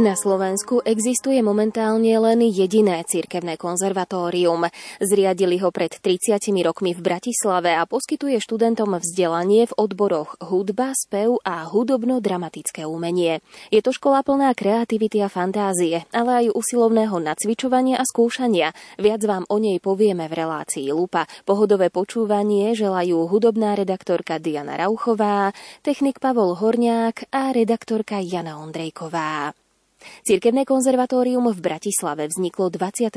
Na Slovensku existuje momentálne len jediné cirkevné konzervatórium. Zriadili ho pred 30 rokmi v Bratislave a poskytuje študentom vzdelanie v odboroch hudba, spev a hudobno-dramatické umenie. Je to škola plná kreativity a fantázie, ale aj usilovného nacvičovania a skúšania. Viac vám o nej povieme v relácii Lupa. Pohodové počúvanie želajú hudobná redaktorka Diana Rauchová, technik Pavol Horniák a redaktorka Jana Ondrejková. Cirkevné konzervatórium v Bratislave vzniklo 27.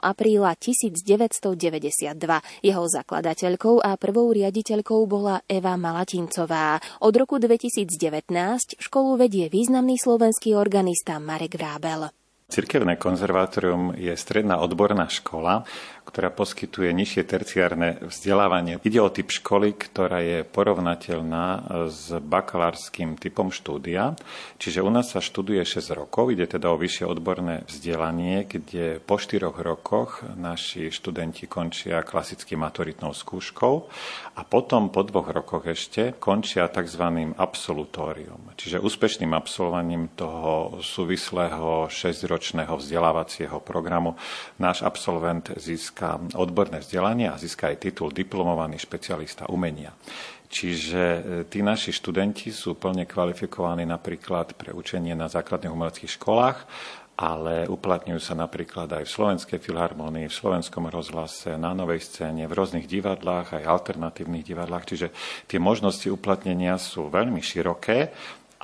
apríla 1992. Jeho zakladateľkou a prvou riaditeľkou bola Eva Malatincová. Od roku 2019 školu vedie významný slovenský organista Marek Vrábel. Cirkevné konzervatórium je stredná odborná škola, ktorá poskytuje nižšie terciárne vzdelávanie. Ide o typ školy, ktorá je porovnateľná s bakalárským typom štúdia, čiže u nás sa študuje 6 rokov, ide teda o vyššie odborné vzdelanie, kde po 4 rokoch naši študenti končia klasickým maturitnou skúškou a potom po dvoch rokoch ešte končia tzv. absolutórium, čiže úspešným absolvovaním toho súvislého 6-ročného vzdelávacieho programu náš absolvent získa získa odborné vzdelanie a získa aj titul diplomovaný špecialista umenia. Čiže e, tí naši študenti sú plne kvalifikovaní napríklad pre učenie na základných umeleckých školách, ale uplatňujú sa napríklad aj v Slovenskej filharmonii, v Slovenskom rozhlase, na novej scéne, v rôznych divadlách, aj alternatívnych divadlách. Čiže tie možnosti uplatnenia sú veľmi široké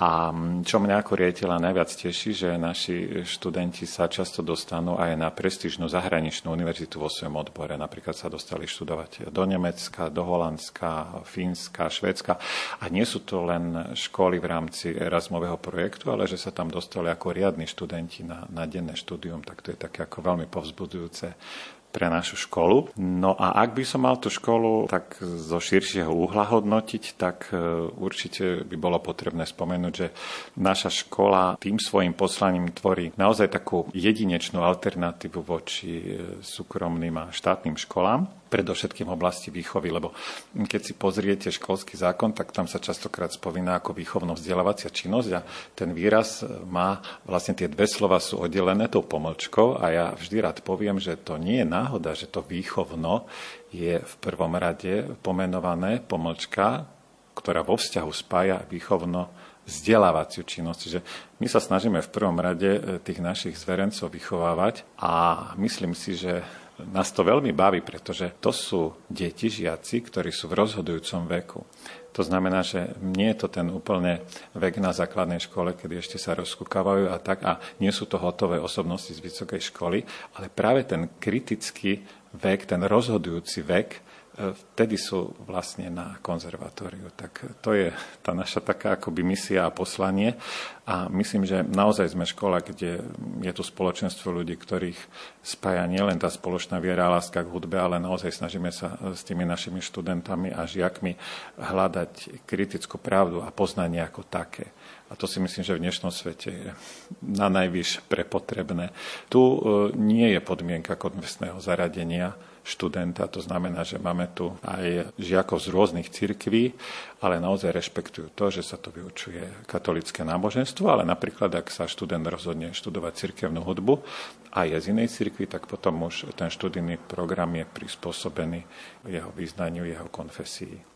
a čo mňa ako riaditeľa najviac teší, že naši študenti sa často dostanú aj na prestížnú zahraničnú univerzitu vo svojom odbore. Napríklad sa dostali študovať do Nemecka, do Holandska, Fínska, Švédska. A nie sú to len školy v rámci Erasmového projektu, ale že sa tam dostali ako riadni študenti na, na denné štúdium, tak to je také ako veľmi povzbudzujúce pre našu školu. No a ak by som mal tú školu tak zo širšieho uhla hodnotiť, tak e, určite by bolo potrebné spomenúť, že naša škola tým svojim poslaním tvorí naozaj takú jedinečnú alternatívu voči e, súkromným a štátnym školám predovšetkým v oblasti výchovy, lebo keď si pozriete školský zákon, tak tam sa častokrát spomína ako výchovno-vzdelávacia činnosť a ten výraz má, vlastne tie dve slova sú oddelené tou pomlčkou a ja vždy rád poviem, že to nie je náhoda, že to výchovno je v prvom rade pomenované pomlčka, ktorá vo vzťahu spája výchovno vzdelávaciu činnosť. Čiže my sa snažíme v prvom rade tých našich zverencov vychovávať a myslím si, že nás to veľmi baví, pretože to sú deti, žiaci, ktorí sú v rozhodujúcom veku. To znamená, že nie je to ten úplne vek na základnej škole, kedy ešte sa rozkúkavajú a tak, a nie sú to hotové osobnosti z vysokej školy, ale práve ten kritický vek, ten rozhodujúci vek, vtedy sú vlastne na konzervatóriu. Tak to je tá naša taká akoby misia a poslanie. A myslím, že naozaj sme škola, kde je tu spoločenstvo ľudí, ktorých spája nielen tá spoločná viera a láska k hudbe, ale naozaj snažíme sa s tými našimi študentami a žiakmi hľadať kritickú pravdu a poznanie ako také. A to si myslím, že v dnešnom svete je na najvyš prepotrebné. Tu e, nie je podmienka konfesného zaradenia, študenta. To znamená, že máme tu aj žiakov z rôznych cirkví, ale naozaj rešpektujú to, že sa to vyučuje katolické náboženstvo, ale napríklad, ak sa študent rozhodne študovať cirkevnú hudbu a je z inej cirkvi, tak potom už ten študijný program je prispôsobený jeho význaniu, jeho konfesii.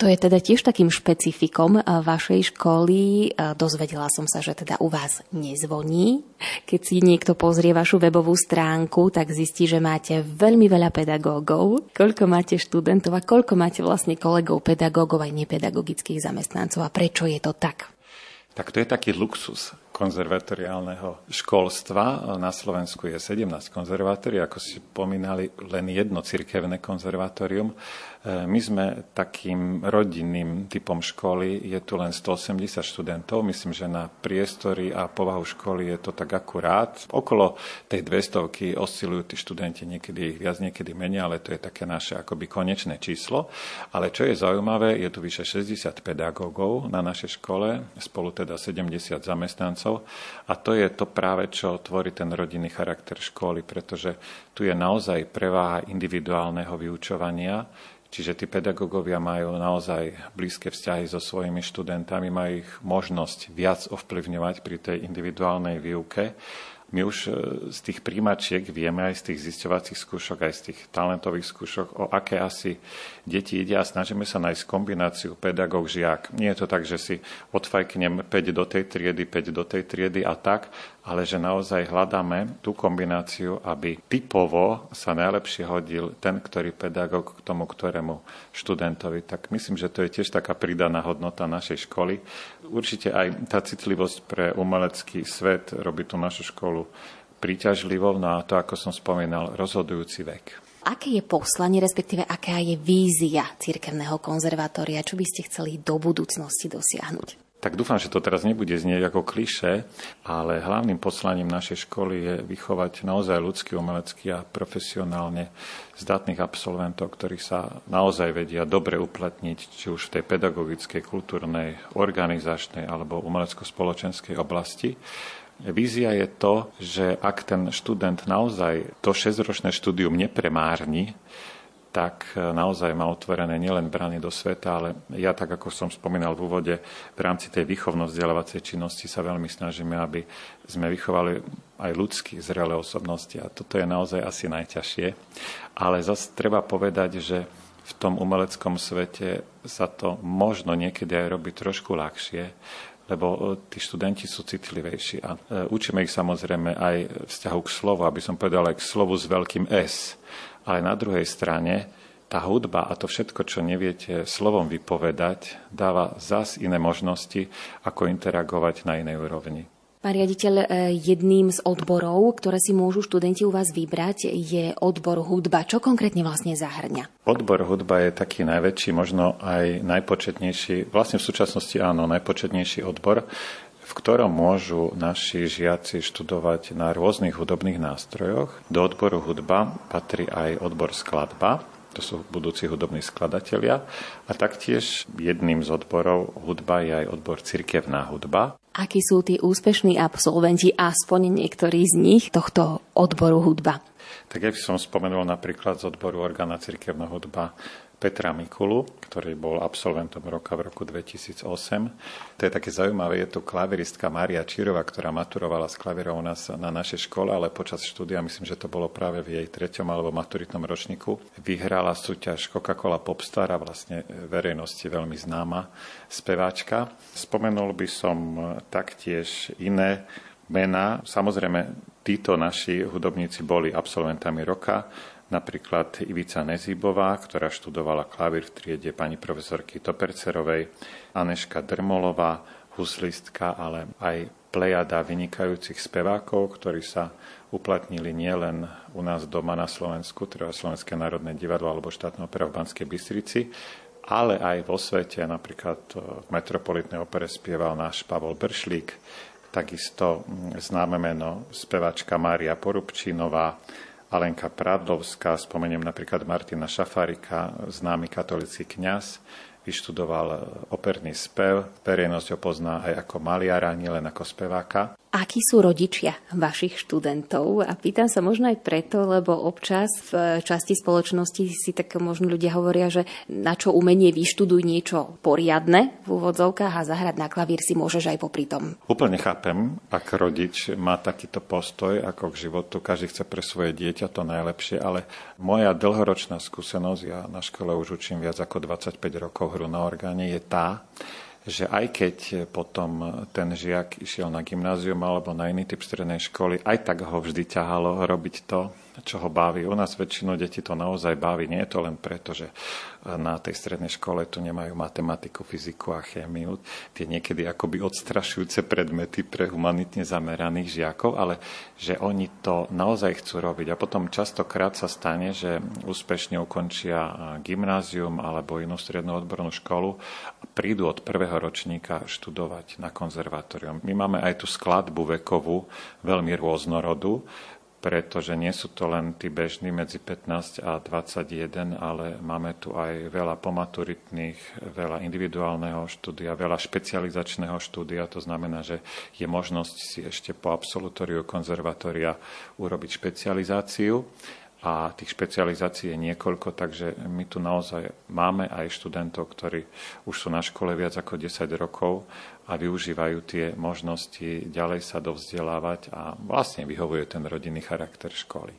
To je teda tiež takým špecifikom eh, vašej školy. Eh, dozvedela som sa, že teda u vás nezvoní. Keď si niekto pozrie vašu webovú stránku, tak zistí, že máte veľmi veľa pedagógov. Koľko máte študentov a koľko máte vlastne kolegov pedagógov aj nepedagogických zamestnancov a prečo je to tak? Tak to je taký luxus konzervatoriálneho školstva. Na Slovensku je 17 konzervatórií, ako si pomínali, len jedno cirkevné konzervatórium. E, my sme takým rodinným typom školy, je tu len 180 študentov, myslím, že na priestory a povahu školy je to tak akurát. Okolo tej 200 oscilujú tí študenti, niekedy ich viac, niekedy menej, ale to je také naše akoby konečné číslo. Ale čo je zaujímavé, je tu vyše 60 pedagógov na našej škole, spolu teda 70 zamestnancov a to je to práve, čo tvorí ten rodinný charakter školy, pretože tu je naozaj preváha individuálneho vyučovania, Čiže tí pedagógovia majú naozaj blízke vzťahy so svojimi študentami, majú ich možnosť viac ovplyvňovať pri tej individuálnej výuke my už e, z tých príjmačiek vieme aj z tých zisťovacích skúšok, aj z tých talentových skúšok, o aké asi deti ide a snažíme sa nájsť kombináciu pedagóg, žiak. Nie je to tak, že si odfajknem 5 do tej triedy, 5 do tej triedy a tak, ale že naozaj hľadáme tú kombináciu, aby typovo sa najlepšie hodil ten, ktorý pedagóg k tomu, ktorému študentovi. Tak myslím, že to je tiež taká pridaná hodnota našej školy. Určite aj tá citlivosť pre umelecký svet robí tú našu školu príťažlivou, no a to, ako som spomínal, rozhodujúci vek. Aké je poslanie, respektíve aká je vízia cirkevného konzervatória? Čo by ste chceli do budúcnosti dosiahnuť? Tak dúfam, že to teraz nebude znieť ako kliše, ale hlavným poslaním našej školy je vychovať naozaj ľudský, umelecký a profesionálne zdatných absolventov, ktorí sa naozaj vedia dobre uplatniť, či už v tej pedagogickej, kultúrnej, organizačnej alebo umelecko-spoločenskej oblasti. Vízia je to, že ak ten študent naozaj to 6-ročné štúdium nepremárni, tak e, naozaj má otvorené nielen brány do sveta, ale ja, tak ako som spomínal v úvode, v rámci tej výchovno-vzdelávacej činnosti sa veľmi snažíme, aby sme vychovali aj ľudských zrelé osobnosti. A toto je naozaj asi najťažšie. Ale zase treba povedať, že v tom umeleckom svete sa to možno niekedy aj robí trošku ľahšie, lebo e, tí študenti sú citlivejší. A e, učíme ich samozrejme aj vzťahu k slovu, aby som povedal aj k slovu s veľkým S ale na druhej strane tá hudba a to všetko, čo neviete slovom vypovedať, dáva zas iné možnosti, ako interagovať na inej úrovni. Pán riaditeľ, e, jedným z odborov, ktoré si môžu študenti u vás vybrať, je odbor hudba. Čo konkrétne vlastne zahrňa? Odbor hudba je taký najväčší, možno aj najpočetnejší, vlastne v súčasnosti áno, najpočetnejší odbor v ktorom môžu naši žiaci študovať na rôznych hudobných nástrojoch. Do odboru hudba patrí aj odbor skladba, to sú budúci hudobní skladatelia. A taktiež jedným z odborov hudba je aj odbor cirkevná hudba. Akí sú tí úspešní absolventi, aspoň niektorí z nich, tohto odboru hudba? Tak ja by som spomenul napríklad z odboru orgána cirkevná hudba Petra Mikulu, ktorý bol absolventom roka v roku 2008. To je také zaujímavé, je tu klaviristka Mária Čírova, ktorá maturovala s klavirou nás na našej škole, ale počas štúdia, myslím, že to bolo práve v jej treťom alebo maturitnom ročníku, vyhrala súťaž Coca-Cola Popstar a vlastne verejnosti veľmi známa speváčka. Spomenul by som taktiež iné mená. Samozrejme, títo naši hudobníci boli absolventami roka napríklad Ivica Nezíbová, ktorá študovala klavír v triede pani profesorky Topercerovej, Aneška Drmolová, huslistka, ale aj plejada vynikajúcich spevákov, ktorí sa uplatnili nielen u nás doma na Slovensku, teda Slovenské národné divadlo alebo štátne opera v Banskej Bystrici, ale aj vo svete, napríklad v Metropolitnej opere spieval náš Pavol Bršlík, takisto známe meno spevačka Mária Porubčinová, Alenka Pradlovská, spomeniem napríklad Martina Šafarika, známy katolický kňaz, vyštudoval operný spev, verejnosť ho pozná aj ako maliara, nielen ako speváka. Akí sú rodičia vašich študentov? A pýtam sa možno aj preto, lebo občas v časti spoločnosti si tak možno ľudia hovoria, že na čo umenie vyštuduj niečo poriadne v úvodzovkách a zahrať na klavír si môžeš aj popri tom. Úplne chápem, ak rodič má takýto postoj ako k životu, každý chce pre svoje dieťa to najlepšie, ale moja dlhoročná skúsenosť, ja na škole už učím viac ako 25 rokov hru na orgáne, je tá, že aj keď potom ten žiak išiel na gymnázium alebo na iný typ strednej školy, aj tak ho vždy ťahalo robiť to, čo ho baví. U nás väčšinu detí to naozaj baví. Nie je to len preto, že na tej strednej škole tu nemajú matematiku, fyziku a chémiu. Tie niekedy akoby odstrašujúce predmety pre humanitne zameraných žiakov, ale že oni to naozaj chcú robiť. A potom častokrát sa stane, že úspešne ukončia gymnázium alebo inú strednú odbornú školu a prídu od prvého ročníka študovať na konzervatórium. My máme aj tú skladbu vekovú veľmi rôznorodú pretože nie sú to len tí bežní medzi 15 a 21, ale máme tu aj veľa pomaturitných, veľa individuálneho štúdia, veľa špecializačného štúdia. To znamená, že je možnosť si ešte po absolutóriu konzervatória urobiť špecializáciu. a tých špecializácií je niekoľko, takže my tu naozaj máme aj študentov, ktorí už sú na škole viac ako 10 rokov a využívajú tie možnosti ďalej sa dovzdelávať a vlastne vyhovuje ten rodinný charakter školy.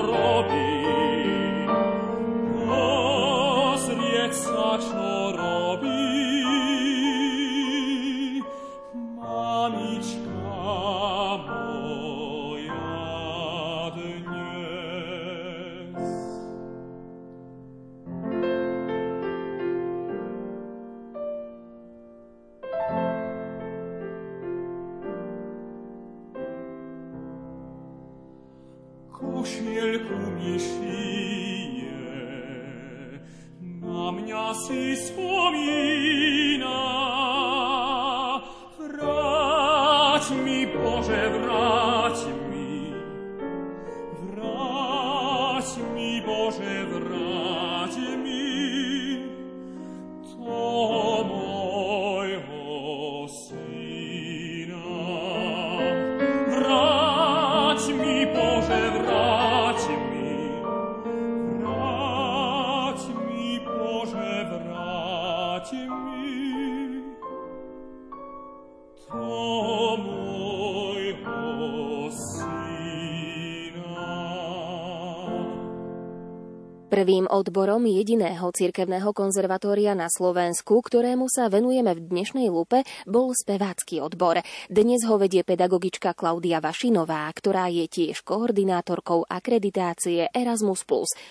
odborom jediného cirkevného konzervatória na Slovensku, ktorému sa venujeme v dnešnej lupe, bol spevácky odbor. Dnes ho vedie pedagogička Klaudia Vašinová, ktorá je tiež koordinátorkou akreditácie Erasmus+.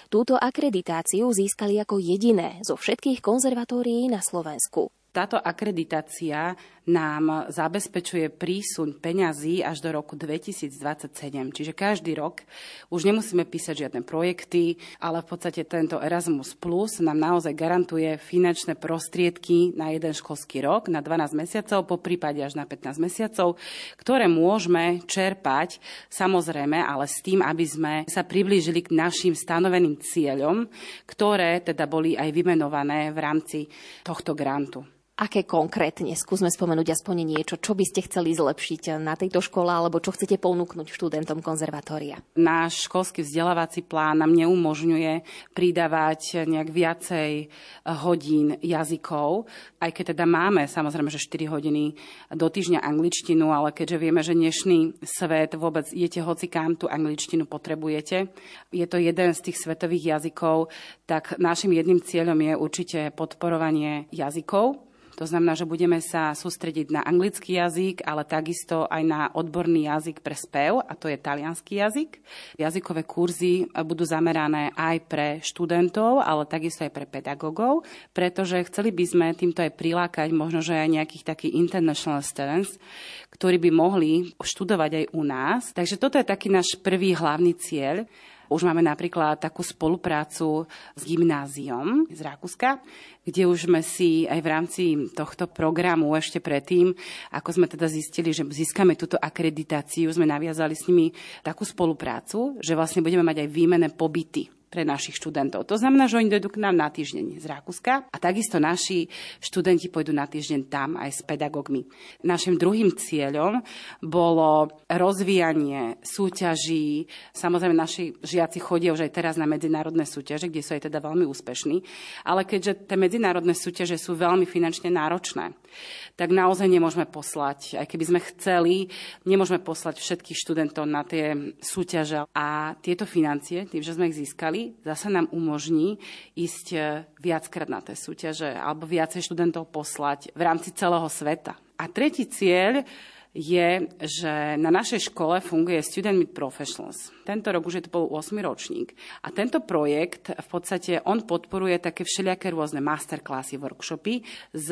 Túto akreditáciu získali ako jediné zo všetkých konzervatórií na Slovensku. Táto akreditácia nám zabezpečuje prísuň peňazí až do roku 2027. Čiže každý rok už nemusíme písať žiadne projekty, ale v podstate tento Erasmus Plus nám naozaj garantuje finančné prostriedky na jeden školský rok, na 12 mesiacov, po prípade až na 15 mesiacov, ktoré môžeme čerpať samozrejme, ale s tým, aby sme sa priblížili k našim stanoveným cieľom, ktoré teda boli aj vymenované v rámci tohto grantu. Aké konkrétne? Skúsme spomenúť aspoň niečo, čo by ste chceli zlepšiť na tejto škole alebo čo chcete ponúknuť študentom konzervatória. Náš školský vzdelávací plán nám neumožňuje pridávať nejak viacej hodín jazykov, aj keď teda máme samozrejme, že 4 hodiny do týždňa angličtinu, ale keďže vieme, že dnešný svet vôbec idete hoci kam tú angličtinu potrebujete, je to jeden z tých svetových jazykov, tak našim jedným cieľom je určite podporovanie jazykov to znamená, že budeme sa sústrediť na anglický jazyk, ale takisto aj na odborný jazyk pre spev, a to je talianský jazyk. Jazykové kurzy budú zamerané aj pre študentov, ale takisto aj pre pedagógov, pretože chceli by sme týmto aj prilákať možno, že aj nejakých takých international students, ktorí by mohli študovať aj u nás. Takže toto je taký náš prvý hlavný cieľ. Už máme napríklad takú spoluprácu s gymnáziom z Rakúska, kde už sme si aj v rámci tohto programu ešte predtým, ako sme teda zistili, že získame túto akreditáciu, sme naviazali s nimi takú spoluprácu, že vlastne budeme mať aj výmené pobyty pre našich študentov. To znamená, že oni dojdú k nám na týždeň z Rakúska a takisto naši študenti pôjdu na týždeň tam aj s pedagógmi. Našim druhým cieľom bolo rozvíjanie súťaží. Samozrejme, naši žiaci chodia už aj teraz na medzinárodné súťaže, kde sú aj teda veľmi úspešní, ale keďže tie medzinárodné súťaže sú veľmi finančne náročné, tak naozaj nemôžeme poslať, aj keby sme chceli, nemôžeme poslať všetkých študentov na tie súťaže. A tieto financie, tým, že sme ich získali, zase nám umožní ísť e, viackrát na tie súťaže alebo viacej študentov poslať v rámci celého sveta. A tretí cieľ je, že na našej škole funguje Student Meet Professionals. Tento rok už je to bol 8 ročník. A tento projekt v podstate on podporuje také všelijaké rôzne masterclassy, workshopy s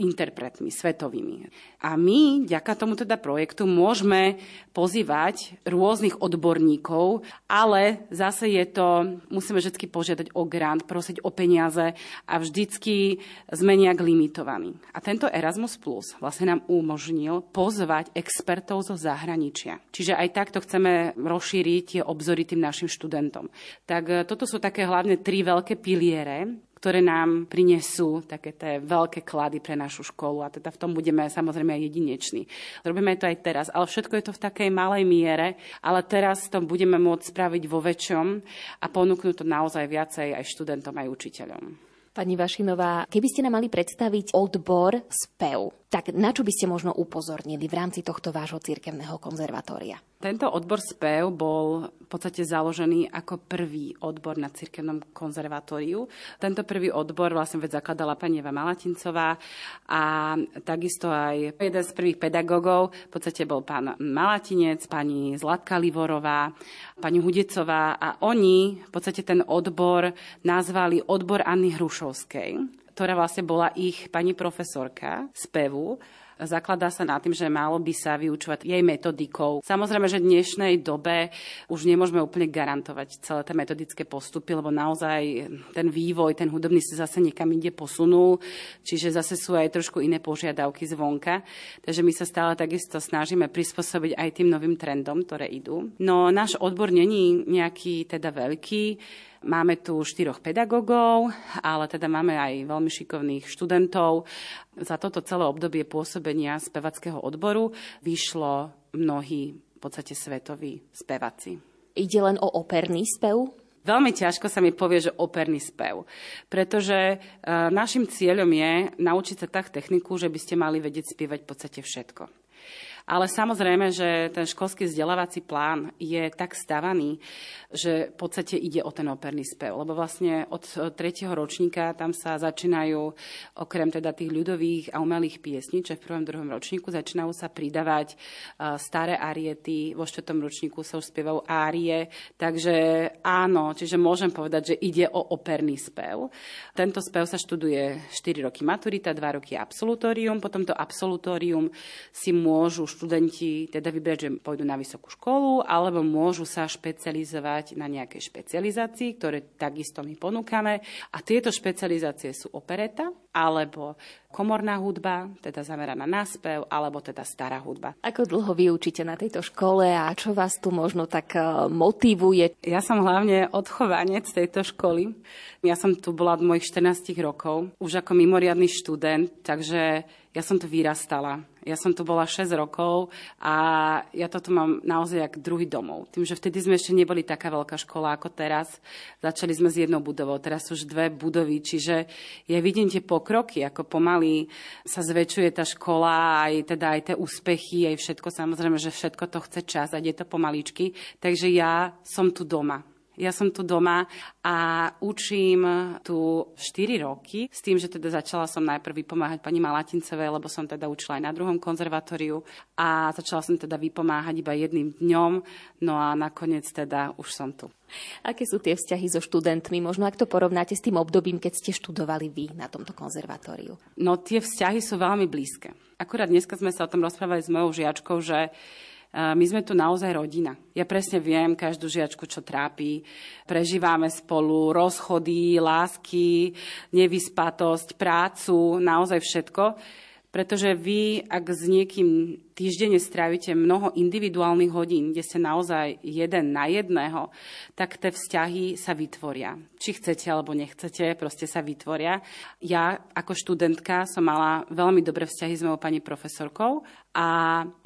interpretmi svetovými. A my, ďaká tomu teda projektu, môžeme pozývať rôznych odborníkov, ale zase je to, musíme vždy požiadať o grant, prosiť o peniaze a vždycky sme nejak limitovaní. A tento Erasmus Plus vlastne nám umožnil pozvať expertov zo zahraničia. Čiže aj takto chceme rozšíriť tie obzory tým našim študentom. Tak e, toto sú také hlavne tri veľké piliere, ktoré nám prinesú také tie veľké klady pre našu školu a teda v tom budeme samozrejme aj jedineční. Robíme to aj teraz, ale všetko je to v takej malej miere, ale teraz to budeme môcť spraviť vo väčšom a ponúknuť to naozaj viacej aj študentom, aj učiteľom. Pani Vašinová, keby ste nám mali predstaviť odbor spev, tak na čo by ste možno upozornili v rámci tohto vášho cirkevného konzervatória? Tento odbor spev bol v podstate založený ako prvý odbor na cirkevnom konzervatóriu. Tento prvý odbor vlastne veď zakladala pani Eva Malatincová a takisto aj jeden z prvých pedagógov v podstate bol pán Malatinec, pani Zlatka Livorová, pani Hudecová a oni v podstate ten odbor nazvali odbor Anny Hrušovskej ktorá vlastne bola ich pani profesorka spevu zakladá sa na tým, že malo by sa vyučovať jej metodikou. Samozrejme, že v dnešnej dobe už nemôžeme úplne garantovať celé tie metodické postupy, lebo naozaj ten vývoj, ten hudobný sa zase niekam inde posunul, čiže zase sú aj trošku iné požiadavky zvonka. Takže my sa stále takisto snažíme prispôsobiť aj tým novým trendom, ktoré idú. No náš odbor není nejaký teda veľký, Máme tu štyroch pedagógov, ale teda máme aj veľmi šikovných študentov. Za toto celé obdobie pôsobenia spevackého odboru vyšlo mnohí v podstate svetoví speváci. Ide len o operný spev? Veľmi ťažko sa mi povie, že operný spev, pretože e, našim cieľom je naučiť sa tak techniku, že by ste mali vedieť spievať v podstate všetko. Ale samozrejme, že ten školský vzdelávací plán je tak stavaný, že v podstate ide o ten operný spev. Lebo vlastne od tretieho ročníka tam sa začínajú, okrem teda tých ľudových a umelých piesní, čo v prvom, druhom ročníku, začínajú sa pridávať staré ariety, vo štvrtom ročníku sa už spievajú árie. Takže áno, čiže môžem povedať, že ide o operný spev. Tento spev sa študuje 4 roky maturita, 2 roky absolutórium, potom to absolutórium si môžu študenti teda vybrať, že pôjdu na vysokú školu, alebo môžu sa špecializovať na nejaké špecializácii, ktoré takisto my ponúkame. A tieto špecializácie sú opereta, alebo komorná hudba, teda zameraná na spev, alebo teda stará hudba. Ako dlho vy učíte na tejto škole a čo vás tu možno tak e, motivuje? Ja som hlavne odchovanec tejto školy. Ja som tu bola od mojich 14 rokov, už ako mimoriadný študent, takže ja som tu vyrastala. Ja som tu bola 6 rokov a ja toto mám naozaj jak druhý domov. Tým, že vtedy sme ešte neboli taká veľká škola ako teraz. Začali sme s jednou budovou, teraz sú už dve budovy, čiže ja vidím tie pokroky, ako pomaly sa zväčšuje tá škola, aj teda aj tie úspechy, aj všetko, samozrejme, že všetko to chce čas a je to pomaličky. Takže ja som tu doma. Ja som tu doma a učím tu 4 roky s tým, že teda začala som najprv vypomáhať pani Malatincovej, lebo som teda učila aj na druhom konzervatóriu a začala som teda vypomáhať iba jedným dňom, no a nakoniec teda už som tu. Aké sú tie vzťahy so študentmi? Možno ak to porovnáte s tým obdobím, keď ste študovali vy na tomto konzervatóriu. No tie vzťahy sú veľmi blízke. Akurát dneska sme sa o tom rozprávali s mojou žiačkou, že my sme tu naozaj rodina. Ja presne viem každú žiačku, čo trápi. Prežívame spolu rozchody, lásky, nevyspatosť, prácu, naozaj všetko. Pretože vy, ak s niekým týždenne strávite mnoho individuálnych hodín, kde ste naozaj jeden na jedného, tak tie vzťahy sa vytvoria. Či chcete alebo nechcete, proste sa vytvoria. Ja ako študentka som mala veľmi dobré vzťahy s mojou pani profesorkou a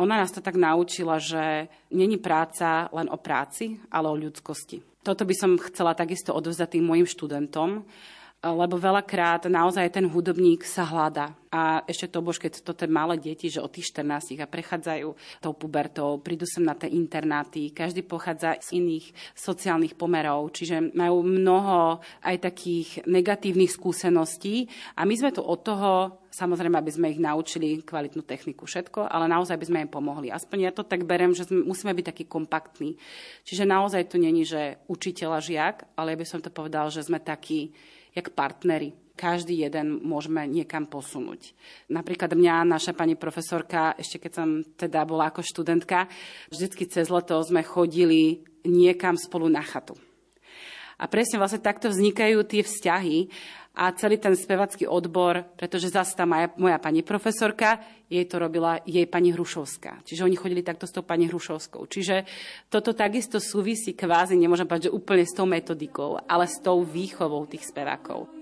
ona nás to tak naučila, že není práca len o práci, ale o ľudskosti. Toto by som chcela takisto odovzdať tým mojim študentom, lebo veľakrát naozaj ten hudobník sa hľada. A ešte to bož, keď to tie malé deti, že od tých 14 a prechádzajú tou pubertou, prídu sem na tie internáty, každý pochádza z iných sociálnych pomerov, čiže majú mnoho aj takých negatívnych skúseností a my sme tu od toho Samozrejme, aby sme ich naučili kvalitnú techniku, všetko, ale naozaj by sme im pomohli. Aspoň ja to tak berem, že musíme byť takí kompaktní. Čiže naozaj tu není, že učiteľ a žiak, ale ja by som to povedal, že sme takí, jak partneri. Každý jeden môžeme niekam posunúť. Napríklad mňa, naša pani profesorka, ešte keď som teda bola ako študentka, vždycky cez leto sme chodili niekam spolu na chatu. A presne vlastne takto vznikajú tie vzťahy a celý ten spevacký odbor, pretože zase tá moja, moja pani profesorka, jej to robila jej pani Hrušovská. Čiže oni chodili takto s tou pani Hrušovskou. Čiže toto takisto súvisí kvázi, nemôžem povedať, že úplne s tou metodikou, ale s tou výchovou tých spevákov.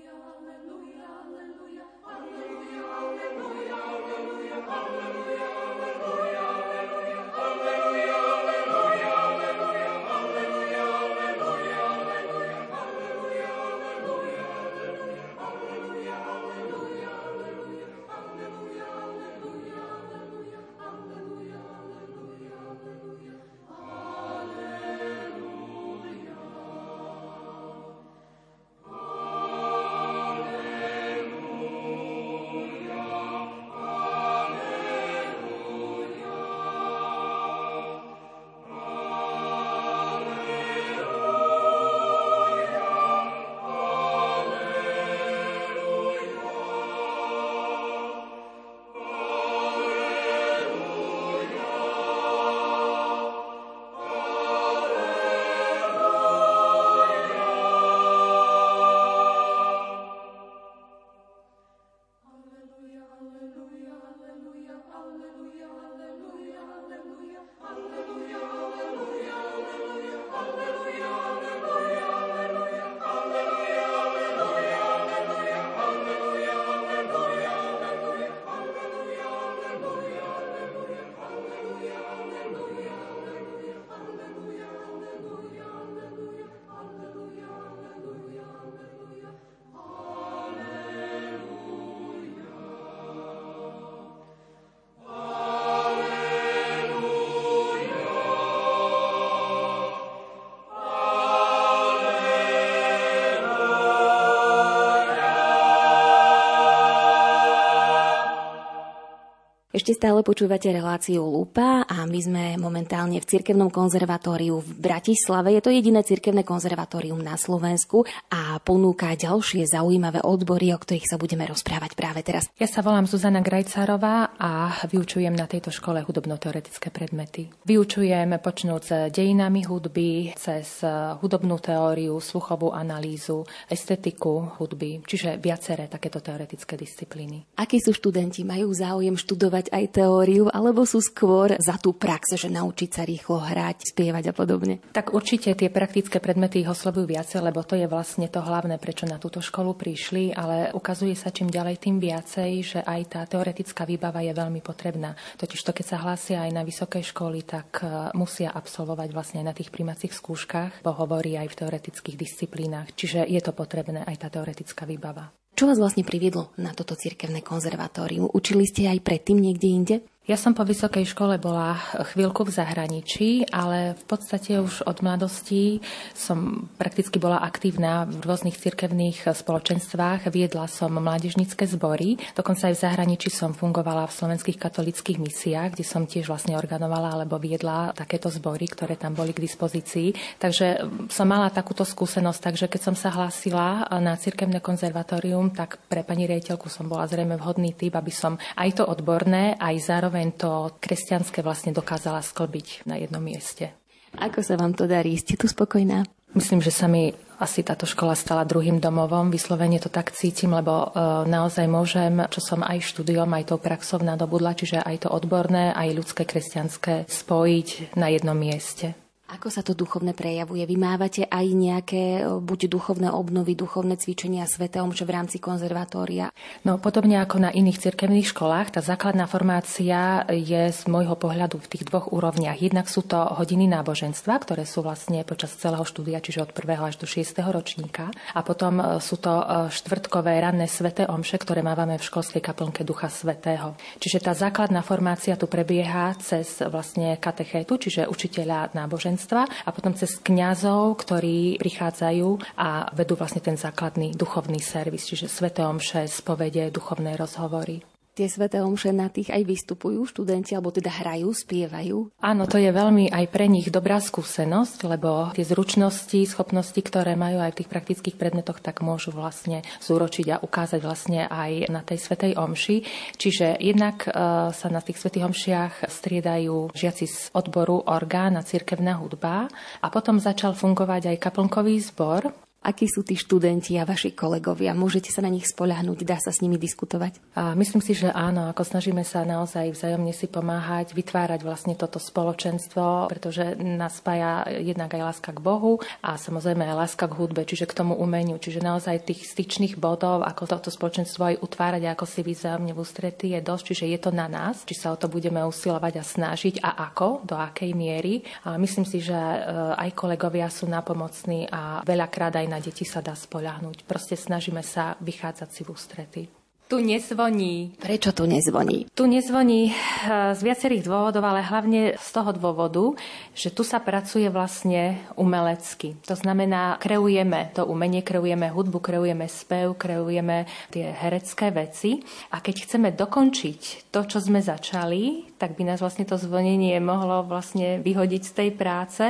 Ešte stále počúvate reláciu Lupa a my sme momentálne v Cirkevnom konzervatóriu v Bratislave. Je to jediné cirkevné konzervatórium na Slovensku a ponúka ďalšie zaujímavé odbory, o ktorých sa budeme rozprávať práve teraz. Ja sa volám Zuzana Grajcarová a vyučujem na tejto škole hudobno-teoretické predmety. Vyučujem počnúť dejinami hudby, cez hudobnú teóriu, sluchovú analýzu, estetiku hudby, čiže viaceré takéto teoretické disciplíny. Akí sú študenti? Majú záujem študovať aj teóriu, alebo sú skôr za tú prax, že naučiť sa rýchlo hrať, spievať a podobne? Tak určite tie praktické predmety ich oslovujú viacej, lebo to je vlastne to hlavné, prečo na túto školu prišli, ale ukazuje sa čím ďalej tým viacej, že aj tá teoretická výbava je veľmi potrebná. Totiž to, keď sa hlásia aj na vysoké školy, tak e, musia absolvovať vlastne aj na tých príjmacích skúškach, bo hovorí aj v teoretických disciplínach. Čiže je to potrebné aj tá teoretická výbava. Čo vás vlastne priviedlo na toto cirkevné konzervatórium? Učili ste aj predtým niekde inde? Ja som po vysokej škole bola chvíľku v zahraničí, ale v podstate už od mladosti som prakticky bola aktívna v rôznych cirkevných spoločenstvách. Viedla som mládežnícke zbory, dokonca aj v zahraničí som fungovala v slovenských katolických misiách, kde som tiež vlastne organovala alebo viedla takéto zbory, ktoré tam boli k dispozícii. Takže som mala takúto skúsenosť, takže keď som sa hlásila na cirkevné konzervatórium, tak pre pani riaditeľku som bola zrejme vhodný typ, aby som aj to odborné, aj zároveň zároveň to kresťanské vlastne dokázala sklbiť na jednom mieste. Ako sa vám to darí? Ste tu spokojná? Myslím, že sa mi asi táto škola stala druhým domovom. Vyslovene to tak cítim, lebo e, naozaj môžem, čo som aj štúdiom, aj tou praxou nadobudla, čiže aj to odborné, aj ľudské, kresťanské spojiť na jednom mieste. Ako sa to duchovné prejavuje? Vy mávate aj nejaké buď duchovné obnovy, duchovné cvičenia Svete Omše v rámci konzervatória? No podobne ako na iných cirkevných školách, tá základná formácia je z môjho pohľadu v tých dvoch úrovniach. Jednak sú to hodiny náboženstva, ktoré sú vlastne počas celého štúdia, čiže od 1. až do 6. ročníka. A potom e, sú to e, štvrtkové ranné Svete Omše, ktoré mávame v školskej kaplnke Ducha Svetého. Čiže tá základná formácia tu prebieha cez vlastne katechétu, čiže učiteľa náboženstva spoločenstva a potom cez kňazov, ktorí prichádzajú a vedú vlastne ten základný duchovný servis, čiže sveté omše, spovede, duchovné rozhovory tie sveté omše na tých aj vystupujú študenti, alebo teda hrajú, spievajú? Áno, to je veľmi aj pre nich dobrá skúsenosť, lebo tie zručnosti, schopnosti, ktoré majú aj v tých praktických predmetoch, tak môžu vlastne zúročiť a ukázať vlastne aj na tej svetej omši. Čiže jednak e, sa na tých svetých omšiach striedajú žiaci z odboru orgán a cirkevná hudba a potom začal fungovať aj kaplnkový zbor, Akí sú tí študenti a vaši kolegovia? Môžete sa na nich spoľahnúť? Dá sa s nimi diskutovať? A myslím si, že áno. Ako snažíme sa naozaj vzájomne si pomáhať, vytvárať vlastne toto spoločenstvo, pretože nás spája jednak aj láska k Bohu a samozrejme aj láska k hudbe, čiže k tomu umeniu. Čiže naozaj tých styčných bodov, ako toto spoločenstvo aj utvárať, ako si vzájomne v ústretí je dosť. Čiže je to na nás, či sa o to budeme usilovať a snažiť a ako, do akej miery. A myslím si, že e, aj kolegovia sú napomocní a veľakrát aj na deti sa dá spoľahnúť. Proste snažíme sa vychádzať si v ústrety. Tu nezvoní. Prečo tu nezvoní? Tu nezvoní eh, z viacerých dôvodov, ale hlavne z toho dôvodu, že tu sa pracuje vlastne umelecky. To znamená, kreujeme to umenie, kreujeme hudbu, kreujeme spev, kreujeme tie herecké veci. A keď chceme dokončiť to, čo sme začali, tak by nás vlastne to zvonenie mohlo vlastne vyhodiť z tej práce.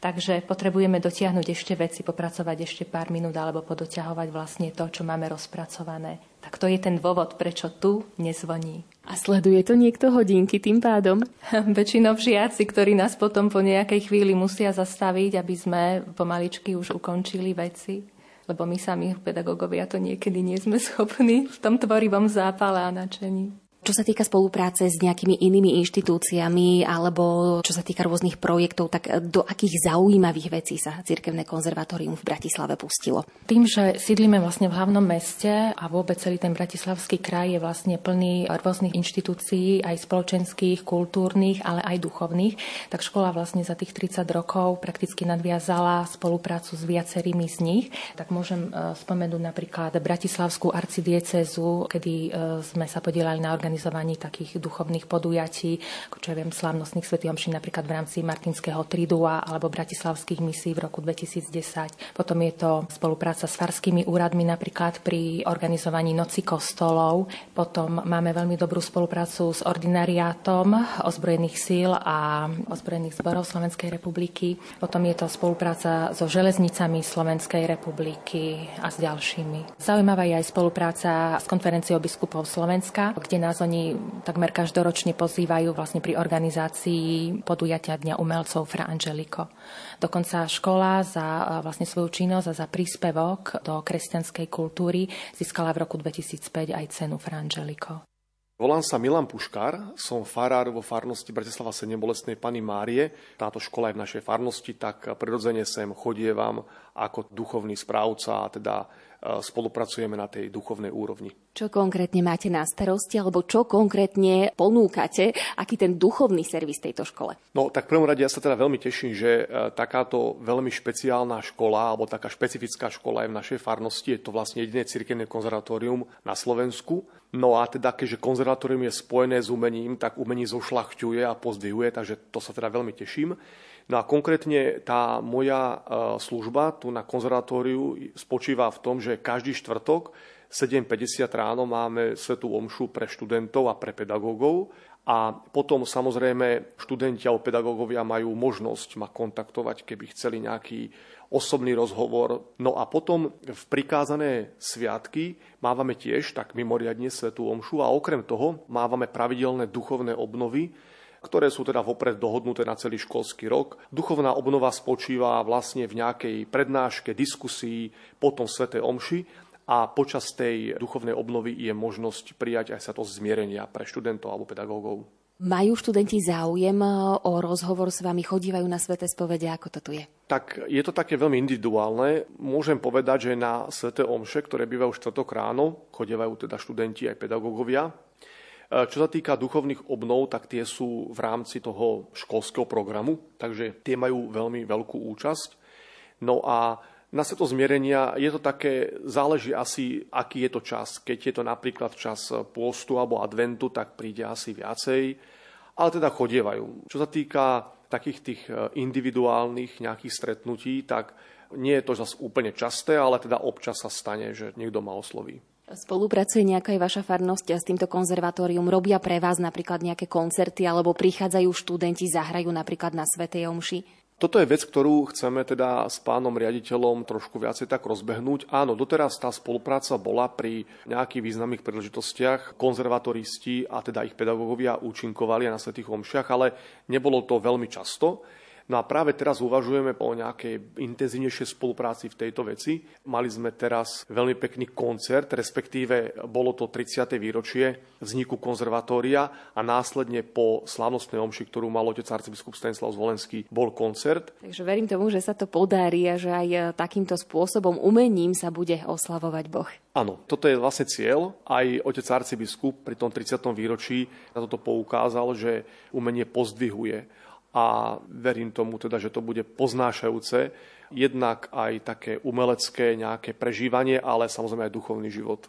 Takže potrebujeme dotiahnuť ešte veci, popracovať ešte pár minút alebo podoťahovať vlastne to, čo máme rozpracované. Tak to je ten dôvod, prečo tu nezvoní. A sleduje to niekto hodinky tým pádom? Väčšinou žiaci, ktorí nás potom po nejakej chvíli musia zastaviť, aby sme pomaličky už ukončili veci. Lebo my sami pedagógovia to niekedy nie sme schopní v tom tvorivom zápale a načení. Čo sa týka spolupráce s nejakými inými inštitúciami alebo čo sa týka rôznych projektov, tak do akých zaujímavých vecí sa Cirkevné konzervatórium v Bratislave pustilo? Tým, že sídlíme vlastne v hlavnom meste a vôbec celý ten bratislavský kraj je vlastne plný rôznych inštitúcií, aj spoločenských, kultúrnych, ale aj duchovných, tak škola vlastne za tých 30 rokov prakticky nadviazala spoluprácu s viacerými z nich. Tak môžem e, spomenúť napríklad Bratislavskú arcidiecezu, kedy e, sme sa podielali na organizácii organizovaní takých duchovných podujatí, ako čo ja viem, slávnostných svetých omší napríklad v rámci Martinského tridua alebo bratislavských misí v roku 2010. Potom je to spolupráca s farskými úradmi napríklad pri organizovaní noci kostolov. Potom máme veľmi dobrú spoluprácu s ordinariátom ozbrojených síl a ozbrojených zborov Slovenskej republiky. Potom je to spolupráca so železnicami Slovenskej republiky a s ďalšími. Zaujímavá je aj spolupráca s konferenciou biskupov Slovenska, kde nás oni takmer každoročne pozývajú vlastne pri organizácii podujatia Dňa umelcov Fra Angelico. Dokonca škola za vlastne svoju činnosť a za príspevok do kresťanskej kultúry získala v roku 2005 aj cenu Fra Angelico. Volám sa Milan Puškár, som farár vo farnosti Bratislava 7 bolestnej Pany Márie. Táto škola je v našej farnosti, tak prirodzene sem chodievam ako duchovný správca, a teda spolupracujeme na tej duchovnej úrovni. Čo konkrétne máte na starosti, alebo čo konkrétne ponúkate, aký ten duchovný servis tejto škole? No tak v prvom rade ja sa teda veľmi teším, že e, takáto veľmi špeciálna škola, alebo taká špecifická škola je v našej farnosti. Je to vlastne jediné cirkevné konzervatórium na Slovensku. No a teda, keďže konzervatórium je spojené s umením, tak umení zošľachťuje a pozdvihuje, takže to sa teda veľmi teším. No a konkrétne tá moja e, služba tu na konzervatóriu spočíva v tom, že každý štvrtok 7.50 ráno máme svetú omšu pre študentov a pre pedagógov a potom samozrejme študenti alebo pedagógovia majú možnosť ma kontaktovať, keby chceli nejaký osobný rozhovor. No a potom v prikázané sviatky mávame tiež tak mimoriadne svetú omšu a okrem toho mávame pravidelné duchovné obnovy, ktoré sú teda vopred dohodnuté na celý školský rok. Duchovná obnova spočíva vlastne v nejakej prednáške, diskusii, potom Svete Omši a počas tej duchovnej obnovy je možnosť prijať aj sa to zmierenia pre študentov alebo pedagógov. Majú študenti záujem o rozhovor s vami, chodívajú na sveté spovede, ako to tu je? Tak je to také veľmi individuálne. Môžem povedať, že na sveté omše, ktoré bývajú štvrtok ráno, chodievajú teda študenti aj pedagógovia, E, čo sa týka duchovných obnov, tak tie sú v rámci toho školského programu, takže tie majú veľmi veľkú účasť. No a na sveto zmierenia je to také, záleží asi, aký je to čas. Keď je to napríklad čas pôstu alebo adventu, tak príde asi viacej, ale teda chodievajú. Čo sa týka takých tých e, individuálnych nejakých stretnutí, tak nie je to zase úplne časté, ale teda občas sa stane, že niekto ma osloví. Spolupracuje nejaká aj vaša farnosť s týmto konzervatórium? Robia pre vás napríklad nejaké koncerty alebo prichádzajú študenti, zahrajú napríklad na Svetej Omši? Toto je vec, ktorú chceme teda s pánom riaditeľom trošku viacej tak rozbehnúť. Áno, doteraz tá spolupráca bola pri nejakých významných príležitostiach. Konzervatoristi a teda ich pedagógovia účinkovali na Svetých omšiach, ale nebolo to veľmi často. No a práve teraz uvažujeme o nejakej intenzívnejšej spolupráci v tejto veci. Mali sme teraz veľmi pekný koncert, respektíve bolo to 30. výročie vzniku konzervatória a následne po slávnostnej omši, ktorú mal otec arcibiskup Stanislav Zvolenský, bol koncert. Takže verím tomu, že sa to podarí a že aj e, takýmto spôsobom umením sa bude oslavovať Boh. Áno, toto je vlastne cieľ. Aj otec arcibiskup pri tom 30. výročí na toto poukázal, že umenie pozdvihuje a verím tomu teda, že to bude poznášajúce jednak aj také umelecké nejaké prežívanie, ale samozrejme aj duchovný život.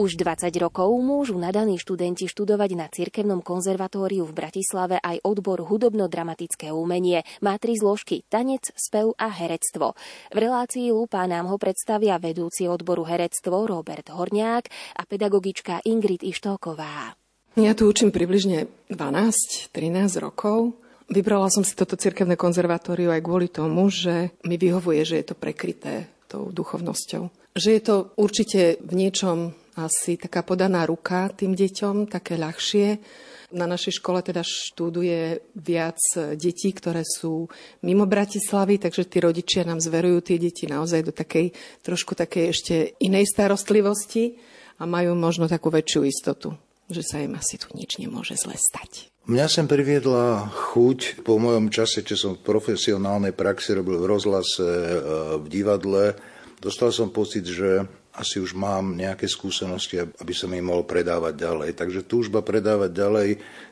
Už 20 rokov môžu nadaní študenti študovať na Cirkevnom konzervatóriu v Bratislave aj odbor hudobno-dramatické umenie. Má tri zložky – tanec, spev a herectvo. V relácii Lupa nám ho predstavia vedúci odboru herectvo Robert Horniák a pedagogička Ingrid Ištolková. Ja tu učím približne 12-13 rokov. Vybrala som si toto cirkevné konzervatóriu aj kvôli tomu, že mi vyhovuje, že je to prekryté tou duchovnosťou. Že je to určite v niečom asi taká podaná ruka tým deťom, také ľahšie. Na našej škole teda študuje viac detí, ktoré sú mimo Bratislavy, takže tí rodičia nám zverujú tie deti naozaj do takej trošku takej ešte inej starostlivosti a majú možno takú väčšiu istotu, že sa im asi tu nič nemôže zle stať. Mňa sem priviedla chuť po mojom čase, čo som v profesionálnej praxi robil v rozhlase, e, v divadle. Dostal som pocit, že asi už mám nejaké skúsenosti, aby som ich mohol predávať ďalej. Takže túžba predávať ďalej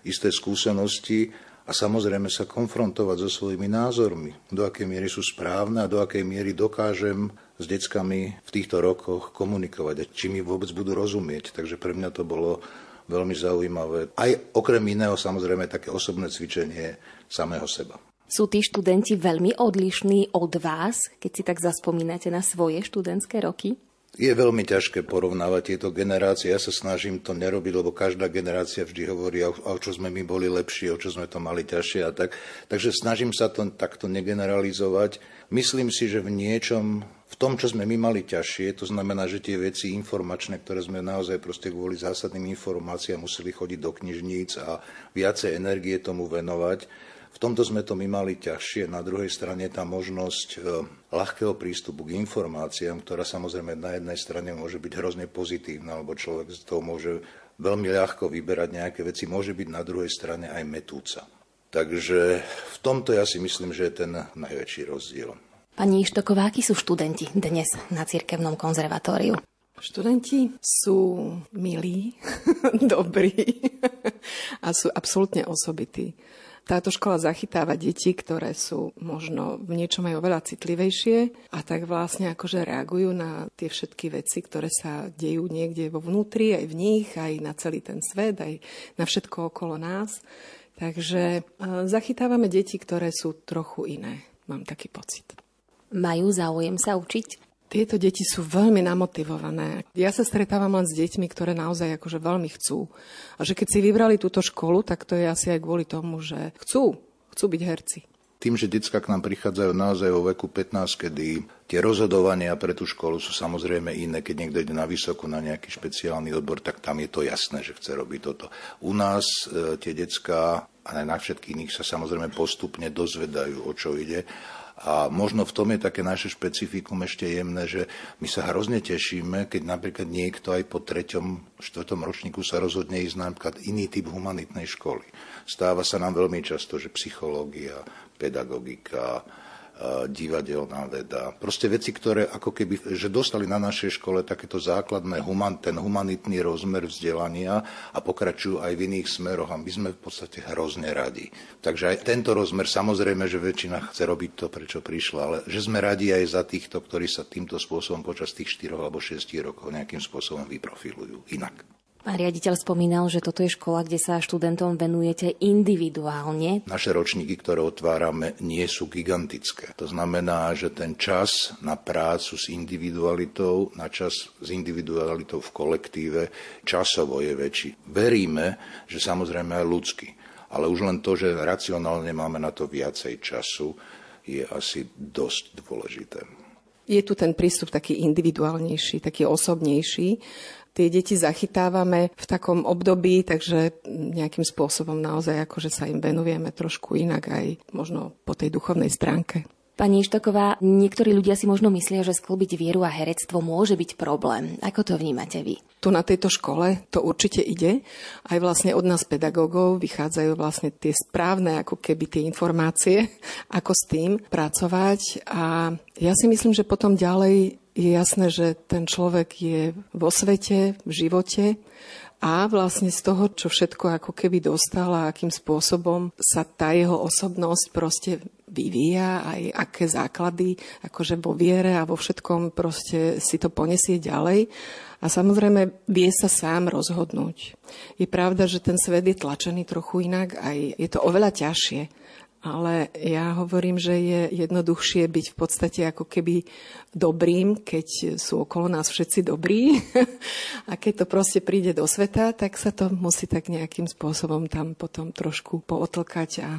isté skúsenosti a samozrejme sa konfrontovať so svojimi názormi, do akej miery sú správne a do akej miery dokážem s deckami v týchto rokoch komunikovať a či mi vôbec budú rozumieť. Takže pre mňa to bolo veľmi zaujímavé. Aj okrem iného samozrejme také osobné cvičenie samého seba. Sú tí študenti veľmi odlišní od vás, keď si tak zaspomínate na svoje študentské roky? Je veľmi ťažké porovnávať tieto generácie. Ja sa snažím to nerobiť, lebo každá generácia vždy hovorí, o, o čo sme my boli lepší, o čo sme to mali ťažšie a tak. Takže snažím sa to takto negeneralizovať. Myslím si, že v niečom, v tom, čo sme my mali ťažšie, to znamená, že tie veci informačné, ktoré sme naozaj proste kvôli zásadným informáciám museli chodiť do knižníc a viacej energie tomu venovať, v tomto sme to my mali ťažšie. Na druhej strane tá možnosť e, ľahkého prístupu k informáciám, ktorá samozrejme na jednej strane môže byť hrozne pozitívna, lebo človek z toho môže veľmi ľahko vyberať nejaké veci, môže byť na druhej strane aj metúca. Takže v tomto ja si myslím, že je ten najväčší rozdiel. Pani Štoková, akí sú študenti dnes na Cirkevnom konzervatóriu? Študenti sú milí, dobrí a sú absolútne osobití. Táto škola zachytáva deti, ktoré sú možno v niečom aj oveľa citlivejšie a tak vlastne akože reagujú na tie všetky veci, ktoré sa dejú niekde vo vnútri, aj v nich, aj na celý ten svet, aj na všetko okolo nás. Takže zachytávame deti, ktoré sú trochu iné mám taký pocit. Majú záujem sa učiť? Tieto deti sú veľmi namotivované. Ja sa stretávam len s deťmi, ktoré naozaj akože veľmi chcú. A že keď si vybrali túto školu, tak to je asi aj kvôli tomu, že chcú, chcú byť herci. Tým, že detská k nám prichádzajú naozaj vo veku 15, kedy tie rozhodovania pre tú školu sú samozrejme iné, keď niekto ide na vysoko, na nejaký špeciálny odbor, tak tam je to jasné, že chce robiť toto. U nás e, tie detská a na všetkých iných sa samozrejme postupne dozvedajú, o čo ide a možno v tom je také naše špecifikum ešte jemné, že my sa hrozne tešíme, keď napríklad niekto aj po treťom, štvrtom ročníku sa rozhodne ísť napríklad iný typ humanitnej školy. Stáva sa nám veľmi často, že psychológia, pedagogika, divadelná veda. Proste veci, ktoré ako keby, že dostali na našej škole takéto základné, human, ten humanitný rozmer vzdelania a pokračujú aj v iných smeroch a my sme v podstate hrozne radi. Takže aj tento rozmer, samozrejme, že väčšina chce robiť to, prečo prišla, ale že sme radi aj za týchto, ktorí sa týmto spôsobom počas tých 4 alebo 6 rokov nejakým spôsobom vyprofilujú inak. Pán riaditeľ spomínal, že toto je škola, kde sa študentom venujete individuálne. Naše ročníky, ktoré otvárame, nie sú gigantické. To znamená, že ten čas na prácu s individualitou, na čas s individualitou v kolektíve časovo je väčší. Veríme, že samozrejme aj ľudský. Ale už len to, že racionálne máme na to viacej času, je asi dosť dôležité. Je tu ten prístup taký individuálnejší, taký osobnejší tie deti zachytávame v takom období, takže nejakým spôsobom naozaj akože sa im venujeme trošku inak aj možno po tej duchovnej stránke. Pani Ištoková, niektorí ľudia si možno myslia, že sklbiť vieru a herectvo môže byť problém. Ako to vnímate vy? Tu na tejto škole to určite ide. Aj vlastne od nás pedagógov vychádzajú vlastne tie správne ako keby tie informácie, ako s tým pracovať. A ja si myslím, že potom ďalej je jasné, že ten človek je vo svete, v živote a vlastne z toho, čo všetko ako keby dostal a akým spôsobom sa tá jeho osobnosť proste vyvíja, aj aké základy, akože vo viere a vo všetkom proste si to ponesie ďalej. A samozrejme vie sa sám rozhodnúť. Je pravda, že ten svet je tlačený trochu inak, aj je to oveľa ťažšie ale ja hovorím, že je jednoduchšie byť v podstate ako keby dobrým, keď sú okolo nás všetci dobrí. a keď to proste príde do sveta, tak sa to musí tak nejakým spôsobom tam potom trošku pootlkať. A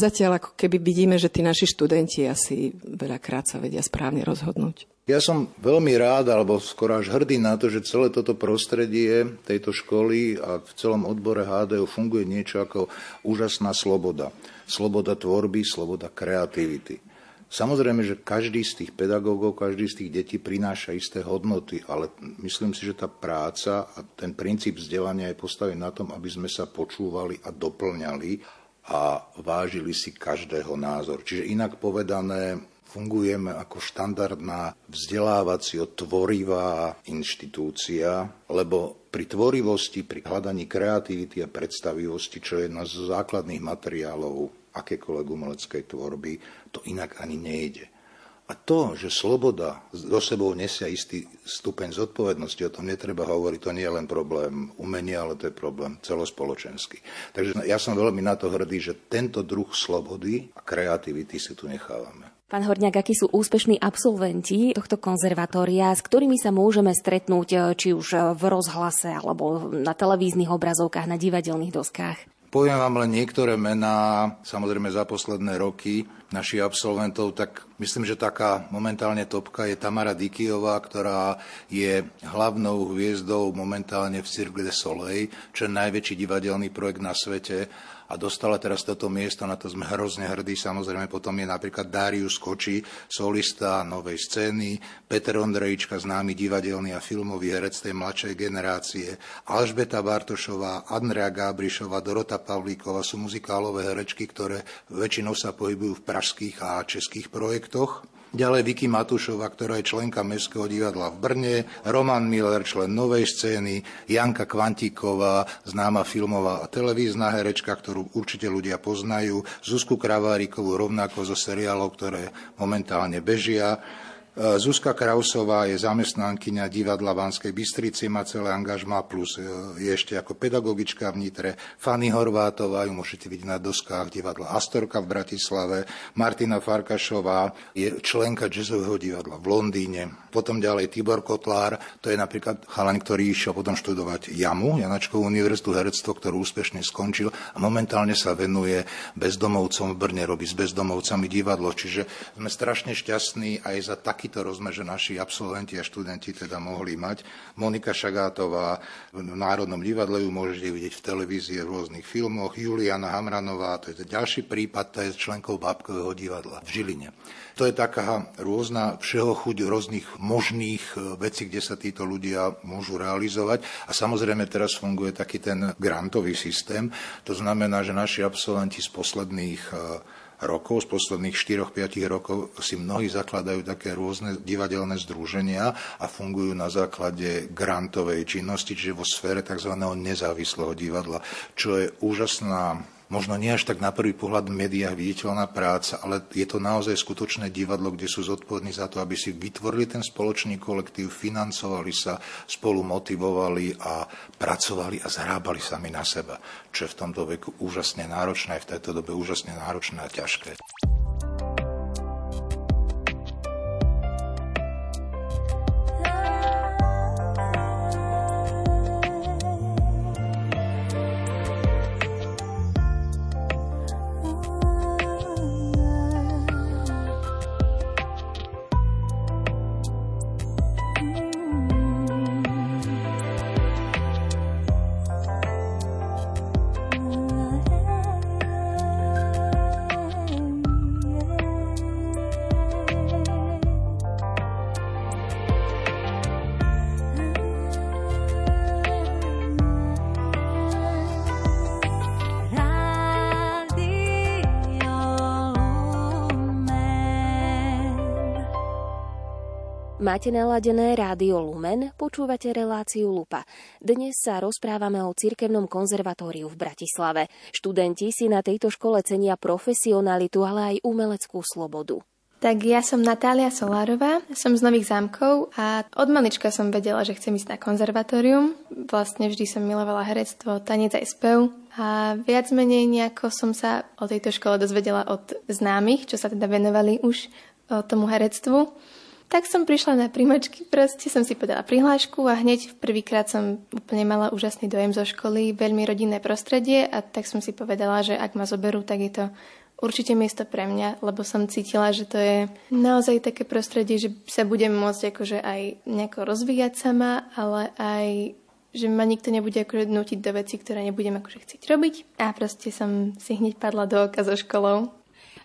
zatiaľ ako keby vidíme, že tí naši študenti asi veľakrát sa vedia správne rozhodnúť. Ja som veľmi rád, alebo skoro až hrdý na to, že celé toto prostredie tejto školy a v celom odbore HDU funguje niečo ako úžasná sloboda sloboda tvorby, sloboda kreativity. Samozrejme, že každý z tých pedagógov, každý z tých detí prináša isté hodnoty, ale myslím si, že tá práca a ten princíp vzdelania je postavený na tom, aby sme sa počúvali a doplňali a vážili si každého názor. Čiže inak povedané, fungujeme ako štandardná vzdelávacio tvorivá inštitúcia, lebo pri tvorivosti, pri hľadaní kreativity a predstavivosti, čo je jedna z základných materiálov akékoľvek umeleckej tvorby, to inak ani nejde. A to, že sloboda do sebou nesia istý stupeň zodpovednosti, o tom netreba hovoriť, to nie je len problém umenia, ale to je problém celospoločenský. Takže ja som veľmi na to hrdý, že tento druh slobody a kreativity si tu nechávame. Pán Horňák, akí sú úspešní absolventi tohto konzervatória, s ktorými sa môžeme stretnúť eh, či už v rozhlase alebo na televíznych obrazovkách, na divadelných doskách? Poviem vám len niektoré mená, samozrejme za posledné roky našich absolventov, tak myslím, že taká momentálne topka je Tamara Dikiová, ktorá je hlavnou hviezdou momentálne v Cirque de Soleil, čo je najväčší divadelný projekt na svete a dostala teraz toto miesto, na to sme hrozne hrdí. Samozrejme potom je napríklad Darius Koči, solista novej scény, Peter Ondrejička, známy divadelný a filmový herec tej mladšej generácie, Alžbeta Bartošová, Andrea Gábrišová, Dorota Pavlíková sú muzikálové herečky, ktoré väčšinou sa pohybujú v pražských a českých projektoch. Ďalej Vicky Matušová, ktorá je členka Mestského divadla v Brne, Roman Miller, člen Novej scény, Janka Kvantíková, známa filmová a televízna herečka, ktorú určite ľudia poznajú, Zuzku Kravárikovú rovnako zo seriálov, ktoré momentálne bežia. Zuzka Krausová je zamestnankyňa divadla Vanskej Bystrici, má celé angažma plus e, je ešte ako pedagogička v Nitre. Fanny Horvátová, ju môžete vidieť na doskách divadla Astorka v Bratislave. Martina Farkašová je členka jazzového divadla v Londýne. Potom ďalej Tibor Kotlár, to je napríklad chalan, ktorý išiel potom študovať JAMU, Janačkovú univerzitu herectvo, ktorú úspešne skončil a momentálne sa venuje bezdomovcom v Brne, robí s bezdomovcami divadlo. Čiže sme strašne šťastní aj za taký takýto rozmer, že naši absolventi a študenti teda mohli mať. Monika Šagátová v Národnom divadle ju môžete vidieť v televízii, v rôznych filmoch. Juliana Hamranová, to je ďalší prípad, to je členkou Bábkového divadla v Žiline. To je taká rôzna všeho chuť rôznych možných e, vecí, kde sa títo ľudia môžu realizovať. A samozrejme teraz funguje taký ten grantový systém. To znamená, že naši absolventi z posledných e, rokov, z posledných 4-5 rokov si mnohí zakladajú také rôzne divadelné združenia a fungujú na základe grantovej činnosti, čiže vo sfére tzv. nezávislého divadla, čo je úžasná možno nie až tak na prvý pohľad v médiách viditeľná práca, ale je to naozaj skutočné divadlo, kde sú zodpovední za to, aby si vytvorili ten spoločný kolektív, financovali sa, spolu motivovali a pracovali a zhrábali sami na seba, čo je v tomto veku úžasne náročné, v tejto dobe úžasne náročné a ťažké. Máte naladené rádio Lumen, počúvate reláciu Lupa. Dnes sa rozprávame o cirkevnom konzervatóriu v Bratislave. Študenti si na tejto škole cenia profesionalitu, ale aj umeleckú slobodu. Tak ja som Natália Solárová, som z Nových zámkov a od malička som vedela, že chcem ísť na konzervatórium. Vlastne vždy som milovala herectvo, tanec aj spev a viac menej nejako som sa o tejto škole dozvedela od známych, čo sa teda venovali už tomu herectvu. Tak som prišla na príjmačky, proste som si podala prihlášku a hneď prvýkrát som úplne mala úžasný dojem zo školy, veľmi rodinné prostredie a tak som si povedala, že ak ma zoberú, tak je to určite miesto pre mňa, lebo som cítila, že to je naozaj také prostredie, že sa budem môcť akože aj nejako rozvíjať sama, ale aj že ma nikto nebude akože nutiť do veci, ktoré nebudem akože chcieť robiť. A proste som si hneď padla do oka so školou.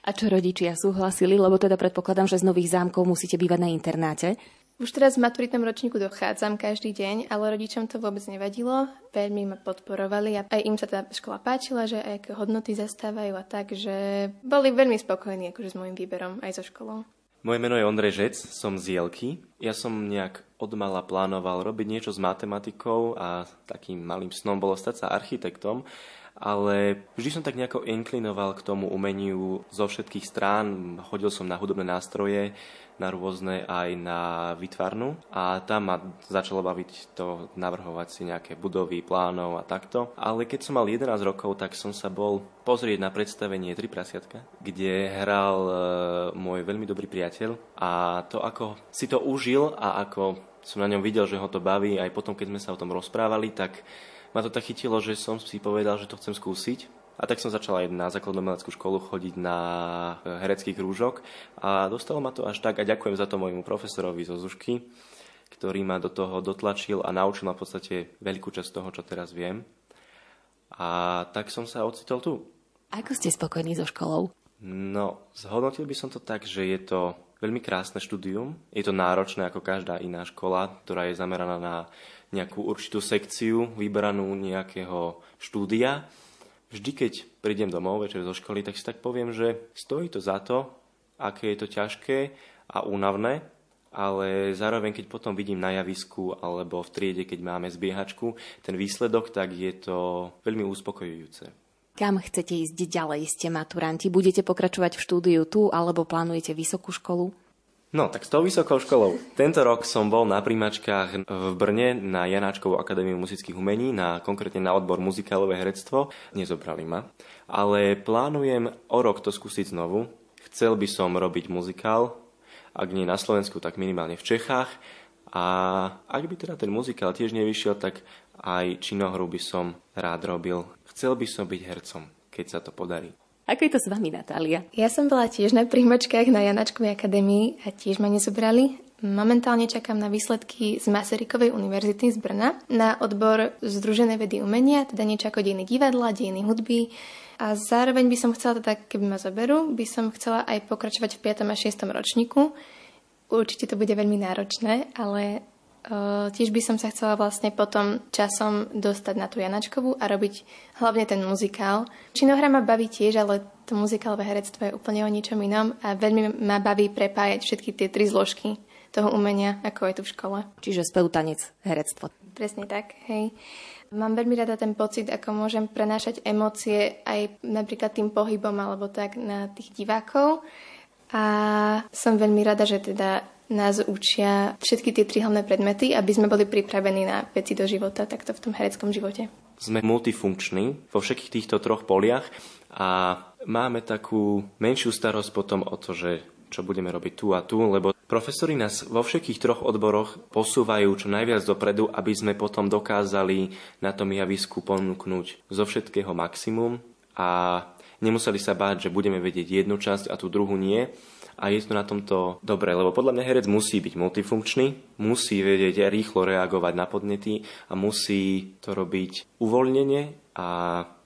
A čo rodičia súhlasili, lebo teda predpokladám, že z Nových zámkov musíte bývať na internáte? Už teraz v maturitnom ročníku dochádzam každý deň, ale rodičom to vôbec nevadilo. Veľmi ma podporovali a aj im sa tá škola páčila, že aj aké hodnoty zastávajú a tak, že boli veľmi spokojní akože s môjim výberom aj so školou. Moje meno je Ondrej Žec, som z Jelky. Ja som nejak odmala plánoval robiť niečo s matematikou a takým malým snom bolo stať sa architektom ale vždy som tak nejako inklinoval k tomu umeniu zo všetkých strán. Chodil som na hudobné nástroje, na rôzne aj na vytvarnu a tam ma začalo baviť to navrhovať si nejaké budovy, plánov a takto. Ale keď som mal 11 rokov, tak som sa bol pozrieť na predstavenie Tri prasiatka, kde hral e, môj veľmi dobrý priateľ a to ako si to užil a ako som na ňom videl, že ho to baví, aj potom, keď sme sa o tom rozprávali, tak ma to tak chytilo, že som si povedal, že to chcem skúsiť. A tak som začal aj na základnú umeleckú školu chodiť na herecký krúžok a dostalo ma to až tak a ďakujem za to môjmu profesorovi zo Zušky, ktorý ma do toho dotlačil a naučil ma v podstate veľkú časť toho, čo teraz viem. A tak som sa ocitol tu. Ako ste spokojní so školou? No, zhodnotil by som to tak, že je to veľmi krásne štúdium. Je to náročné ako každá iná škola, ktorá je zameraná na nejakú určitú sekciu vyberanú nejakého štúdia. Vždy, keď prídem domov večer zo školy, tak si tak poviem, že stojí to za to, aké je to ťažké a únavné, ale zároveň, keď potom vidím na javisku alebo v triede, keď máme zbiehačku, ten výsledok, tak je to veľmi uspokojujúce. Kam chcete ísť ďalej, ste maturanti? Budete pokračovať v štúdiu tu alebo plánujete vysokú školu? No, tak s tou vysokou školou. Tento rok som bol na príjmačkách v Brne na Janáčkovú akadémiu muzických umení, na, konkrétne na odbor muzikálové herectvo. Nezobrali ma. Ale plánujem o rok to skúsiť znovu. Chcel by som robiť muzikál, ak nie na Slovensku, tak minimálne v Čechách. A ak by teda ten muzikál tiež nevyšiel, tak aj činohru by som rád robil. Chcel by som byť hercom, keď sa to podarí. Ako je to s vami, Natália? Ja som bola tiež na príjmačkách na Janačkovej akadémii a tiež ma nezobrali. Momentálne čakám na výsledky z Masarykovej univerzity z Brna na odbor Združené vedy umenia, teda niečo ako dejiny divadla, dejiny hudby. A zároveň by som chcela, teda keby ma zoberú, by som chcela aj pokračovať v 5. a 6. ročníku. Určite to bude veľmi náročné, ale tiež by som sa chcela vlastne potom časom dostať na tú Janačkovú a robiť hlavne ten muzikál. Činohra ma baví tiež, ale to muzikálové herectvo je úplne o ničom inom a veľmi ma baví prepájať všetky tie tri zložky toho umenia, ako je tu v škole. Čiže spev, tanec, herectvo. Presne tak, hej. Mám veľmi rada ten pocit, ako môžem prenášať emócie aj napríklad tým pohybom alebo tak na tých divákov. A som veľmi rada, že teda nás učia všetky tie tri hlavné predmety, aby sme boli pripravení na veci do života, takto v tom hereckom živote. Sme multifunkční vo všetkých týchto troch poliach a máme takú menšiu starosť potom o to, že čo budeme robiť tu a tu, lebo profesori nás vo všetkých troch odboroch posúvajú čo najviac dopredu, aby sme potom dokázali na tom javisku ponúknuť zo všetkého maximum a nemuseli sa báť, že budeme vedieť jednu časť a tú druhú nie, a je to na tomto dobre, lebo podľa mňa herec musí byť multifunkčný, musí vedieť rýchlo reagovať na podnety a musí to robiť uvoľnenie a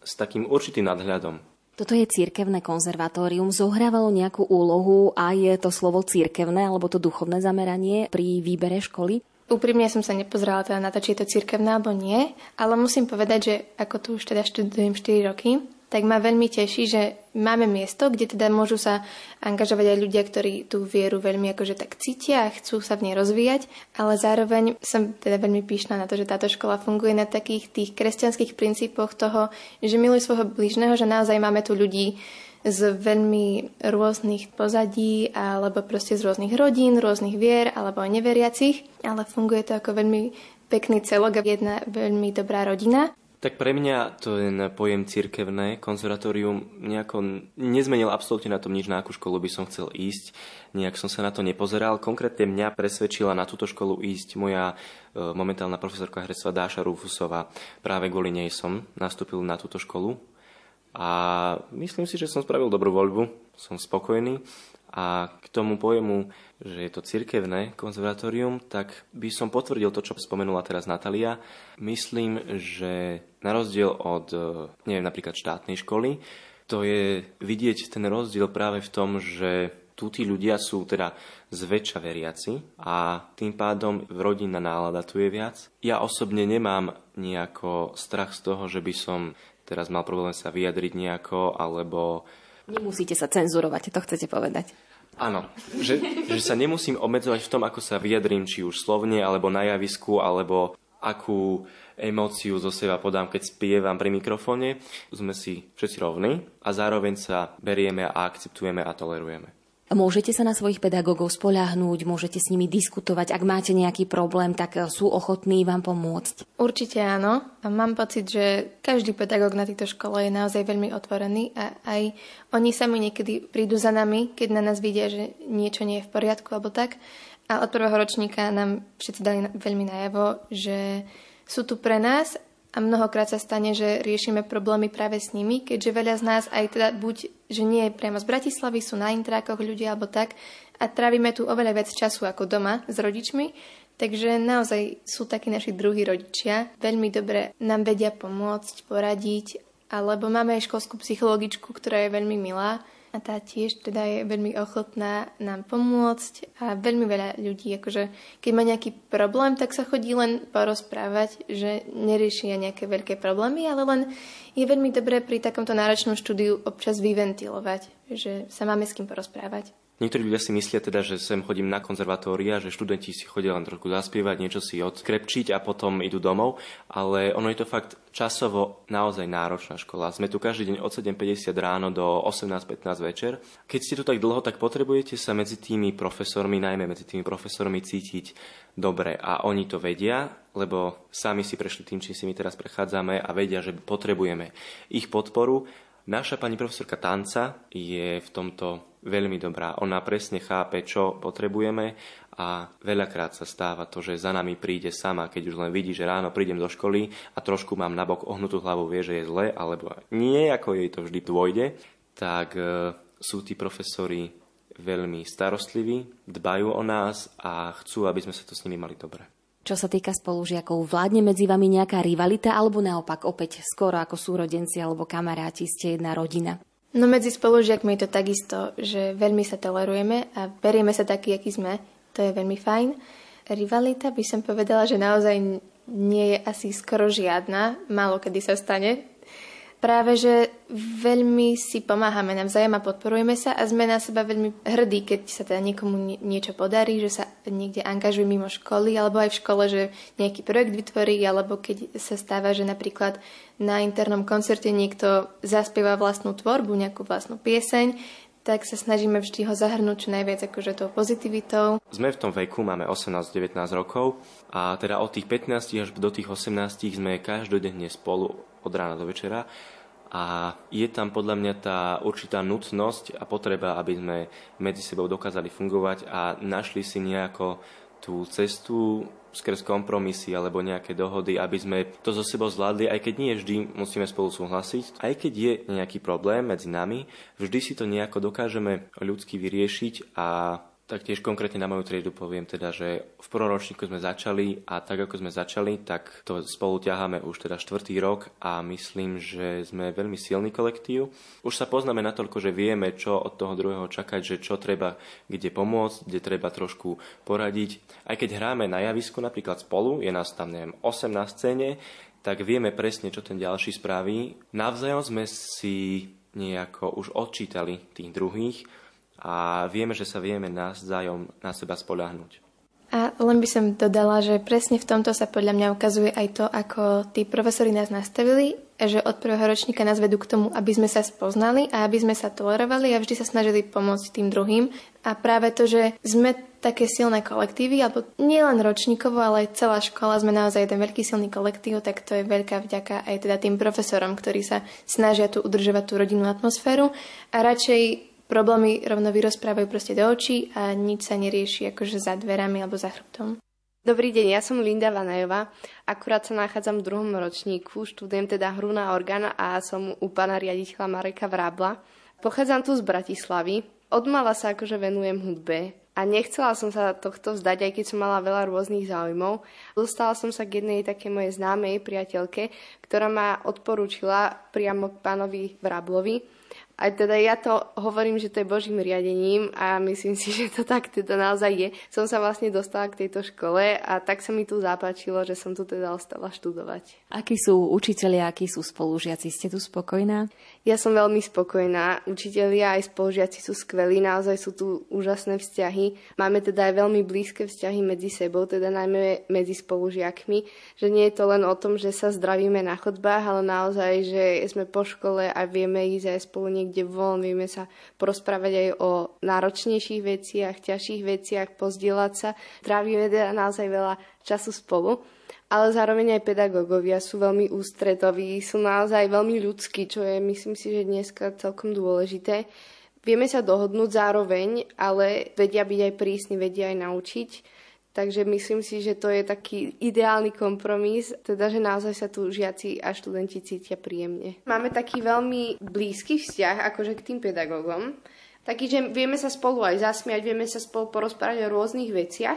s takým určitým nadhľadom. Toto je cirkevné konzervatórium. Zohrávalo nejakú úlohu a je to slovo cirkevné alebo to duchovné zameranie pri výbere školy? Úprimne som sa nepozerala teda na to, či je to cirkevné alebo nie, ale musím povedať, že ako tu už teda študujem 4 roky, tak ma veľmi teší, že máme miesto, kde teda môžu sa angažovať aj ľudia, ktorí tú vieru veľmi akože tak cítia a chcú sa v nej rozvíjať, ale zároveň som teda veľmi píšna na to, že táto škola funguje na takých tých kresťanských princípoch toho, že miluj svojho blížneho, že naozaj máme tu ľudí z veľmi rôznych pozadí alebo proste z rôznych rodín, rôznych vier alebo neveriacich, ale funguje to ako veľmi pekný celok a jedna veľmi dobrá rodina. Tak pre mňa ten pojem cirkevné konzervatórium nejako nezmenil absolútne na tom nič, na akú školu by som chcel ísť. Nejak som sa na to nepozeral. Konkrétne mňa presvedčila na túto školu ísť moja e, momentálna profesorka herectva Dáša Rufusová. Práve kvôli nej som nastúpil na túto školu. A myslím si, že som spravil dobrú voľbu. Som spokojný. A k tomu pojemu že je to cirkevné konzervatórium, tak by som potvrdil to, čo spomenula teraz Natalia. Myslím, že na rozdiel od, e, neviem, napríklad štátnej školy, to je vidieť ten rozdiel práve v tom, že tu tí ľudia sú teda zväčša veriaci a tým pádom rodinná nálada tu je viac. Ja osobne nemám nejako strach z toho, že by som teraz mal problém sa vyjadriť nejako, alebo... Nemusíte sa cenzurovať, to chcete povedať. Áno, že, že sa nemusím obmedzovať v tom, ako sa vyjadrím, či už slovne, alebo na javisku, alebo akú emóciu zo seba podám, keď spievam pri mikrofóne. Sme si všetci rovní a zároveň sa berieme a akceptujeme a tolerujeme. Môžete sa na svojich pedagógov spoľahnúť, môžete s nimi diskutovať. Ak máte nejaký problém, tak sú ochotní vám pomôcť. Určite áno. Mám pocit, že každý pedagóg na tejto škole je naozaj veľmi otvorený a aj oni sami niekedy prídu za nami, keď na nás vidia, že niečo nie je v poriadku alebo tak. A od prvého ročníka nám všetci dali veľmi najavo, že sú tu pre nás a mnohokrát sa stane, že riešime problémy práve s nimi, keďže veľa z nás aj teda buď, že nie je priamo z Bratislavy, sú na intrákoch ľudia alebo tak. A trávime tu oveľa viac času ako doma s rodičmi, takže naozaj sú takí naši druhí rodičia. Veľmi dobre nám vedia pomôcť, poradiť, alebo máme aj školskú psychologičku, ktorá je veľmi milá a tá tiež teda je veľmi ochotná nám pomôcť a veľmi veľa ľudí, akože keď má nejaký problém, tak sa chodí len porozprávať, že neriešia nejaké veľké problémy, ale len je veľmi dobré pri takomto náročnom štúdiu občas vyventilovať, že sa máme s kým porozprávať. Niektorí ľudia si myslia teda, že sem chodím na konzervatória, že študenti si chodia len trošku zaspievať, niečo si odkrepčiť a potom idú domov, ale ono je to fakt časovo naozaj náročná škola. Sme tu každý deň od 7.50 ráno do 18.15 večer. Keď ste tu tak dlho, tak potrebujete sa medzi tými profesormi, najmä medzi tými profesormi cítiť dobre a oni to vedia, lebo sami si prešli tým, čím si my teraz prechádzame a vedia, že potrebujeme ich podporu. Naša pani profesorka tanca je v tomto veľmi dobrá. Ona presne chápe, čo potrebujeme a veľakrát sa stáva to, že za nami príde sama, keď už len vidí, že ráno prídem do školy a trošku mám nabok ohnutú hlavu, vie, že je zle, alebo nie, ako jej to vždy dôjde, tak e, sú tí profesori veľmi starostliví, dbajú o nás a chcú, aby sme sa to s nimi mali dobre. Čo sa týka spolužiakov, vládne medzi vami nejaká rivalita alebo naopak opäť skoro ako súrodenci alebo kamaráti ste jedna rodina? No medzi spolužiakmi je to takisto, že veľmi sa tolerujeme a berieme sa taký, aký sme. To je veľmi fajn. Rivalita by som povedala, že naozaj nie je asi skoro žiadna. Málo kedy sa stane práve, že veľmi si pomáhame navzájom a podporujeme sa a sme na seba veľmi hrdí, keď sa teda niekomu niečo podarí, že sa niekde angažuje mimo školy alebo aj v škole, že nejaký projekt vytvorí alebo keď sa stáva, že napríklad na internom koncerte niekto zaspieva vlastnú tvorbu, nejakú vlastnú pieseň, tak sa snažíme vždy ho zahrnúť čo najviac akože tou pozitivitou. Sme v tom veku, máme 18-19 rokov a teda od tých 15 až do tých 18 sme každodenne spolu od rána do večera a je tam podľa mňa tá určitá nutnosť a potreba, aby sme medzi sebou dokázali fungovať a našli si nejako tú cestu skrz kompromisy alebo nejaké dohody, aby sme to so sebou zvládli, aj keď nie vždy musíme spolu súhlasiť. Aj keď je nejaký problém medzi nami, vždy si to nejako dokážeme ľudsky vyriešiť a Taktiež konkrétne na moju triedu poviem teda, že v proročníku sme začali a tak ako sme začali, tak to spolu ťaháme už teda štvrtý rok a myslím, že sme veľmi silný kolektív. Už sa poznáme natoľko, že vieme, čo od toho druhého čakať, že čo treba kde pomôcť, kde treba trošku poradiť. Aj keď hráme na javisku napríklad spolu, je nás tam neviem 8 na scéne, tak vieme presne, čo ten ďalší spraví. Navzájom sme si nejako už odčítali tých druhých a vieme, že sa vieme navzájom na seba spoľahnúť. A len by som dodala, že presne v tomto sa podľa mňa ukazuje aj to, ako tí profesori nás nastavili, že od prvého ročníka nás vedú k tomu, aby sme sa spoznali a aby sme sa tolerovali a vždy sa snažili pomôcť tým druhým. A práve to, že sme také silné kolektívy, alebo nie len ročníkovo, ale aj celá škola, sme naozaj jeden veľký silný kolektív, tak to je veľká vďaka aj teda tým profesorom, ktorí sa snažia tu udržovať tú rodinnú atmosféru a radšej problémy rovno vyrozprávajú proste do očí a nič sa nerieši akože za dverami alebo za chrbtom. Dobrý deň, ja som Linda Vanajová. Akurát sa nachádzam v druhom ročníku, študujem teda hru na orgán a som u pána riaditeľa Mareka Vrábla. Pochádzam tu z Bratislavy. Odmala sa akože venujem hudbe a nechcela som sa tohto vzdať, aj keď som mala veľa rôznych záujmov. Dostala som sa k jednej také mojej známej priateľke, ktorá ma odporúčila priamo k pánovi Vráblovi a teda ja to hovorím, že to je Božím riadením a myslím si, že to tak teda naozaj je. Som sa vlastne dostala k tejto škole a tak sa mi tu zapáčilo, že som tu teda ostala študovať. Akí sú učitelia, akí sú spolužiaci? Ste tu spokojná? Ja som veľmi spokojná. Učitelia aj spolužiaci sú skvelí, naozaj sú tu úžasné vzťahy. Máme teda aj veľmi blízke vzťahy medzi sebou, teda najmä medzi spolužiakmi, že nie je to len o tom, že sa zdravíme na chodbách, ale naozaj, že sme po škole a vieme ísť aj spolu niekde von, vieme sa porozprávať aj o náročnejších veciach, ťažších veciach, pozdieľať sa. Trávime teda naozaj veľa času spolu ale zároveň aj pedagógovia sú veľmi ústretoví, sú naozaj veľmi ľudskí, čo je myslím si, že dneska celkom dôležité. Vieme sa dohodnúť zároveň, ale vedia byť aj prísni, vedia aj naučiť. Takže myslím si, že to je taký ideálny kompromis, teda že naozaj sa tu žiaci a študenti cítia príjemne. Máme taký veľmi blízky vzťah akože k tým pedagógom, taký, že vieme sa spolu aj zasmiať, vieme sa spolu porozprávať o rôznych veciach,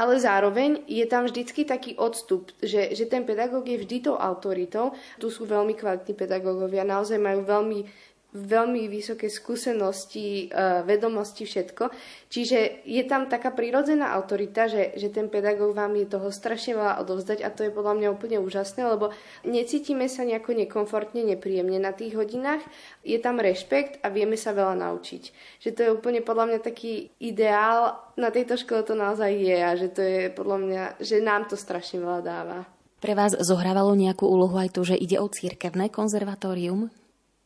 ale zároveň je tam vždycky taký odstup, že, že ten pedagóg je vždy tou autoritou. Tu sú veľmi kvalitní pedagógovia, naozaj majú veľmi veľmi vysoké skúsenosti, e, vedomosti, všetko. Čiže je tam taká prirodzená autorita, že, že ten pedagóg vám je toho strašne veľa odovzdať a to je podľa mňa úplne úžasné, lebo necítime sa nejako nekomfortne, nepríjemne na tých hodinách. Je tam rešpekt a vieme sa veľa naučiť. Že to je úplne podľa mňa taký ideál. Na tejto škole to naozaj je a že to je podľa mňa, že nám to strašne veľa dáva. Pre vás zohrávalo nejakú úlohu aj to, že ide o církevné konzervatórium?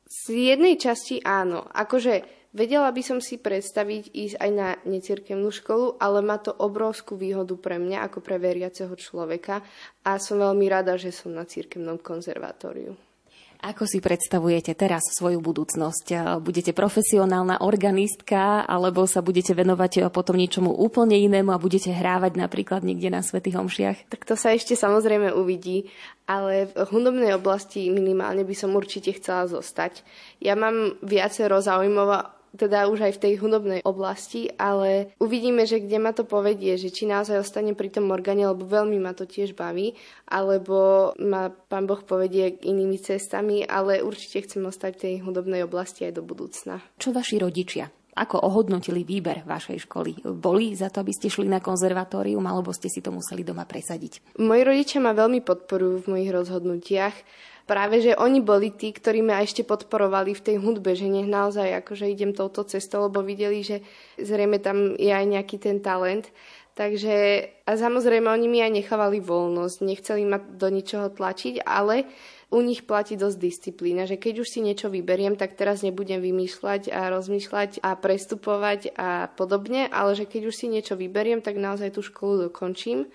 Z jednej časti áno. Akože vedela by som si predstaviť ísť aj na necirkevnú školu, ale má to obrovskú výhodu pre mňa ako pre veriaceho človeka a som veľmi rada, že som na cirkevnom konzervatóriu. Ako si predstavujete teraz svoju budúcnosť? Budete profesionálna organistka alebo sa budete venovať potom ničomu úplne inému a budete hrávať napríklad niekde na Svetých Omšiach? Tak to sa ešte samozrejme uvidí, ale v hudobnej oblasti minimálne by som určite chcela zostať. Ja mám viacero zaujímavých teda už aj v tej hudobnej oblasti, ale uvidíme, že kde ma to povedie, že či naozaj ostane pri tom orgáne, lebo veľmi ma to tiež baví, alebo ma pán Boh povedie inými cestami, ale určite chcem ostať v tej hudobnej oblasti aj do budúcna. Čo vaši rodičia? Ako ohodnotili výber vašej školy? Boli za to, aby ste šli na konzervatórium, alebo ste si to museli doma presadiť? Moji rodičia ma veľmi podporujú v mojich rozhodnutiach práve, že oni boli tí, ktorí ma ešte podporovali v tej hudbe, že nech naozaj akože idem touto cestou, lebo videli, že zrejme tam je aj nejaký ten talent. Takže a samozrejme oni mi aj nechávali voľnosť, nechceli ma do ničoho tlačiť, ale u nich platí dosť disciplína, že keď už si niečo vyberiem, tak teraz nebudem vymýšľať a rozmýšľať a prestupovať a podobne, ale že keď už si niečo vyberiem, tak naozaj tú školu dokončím.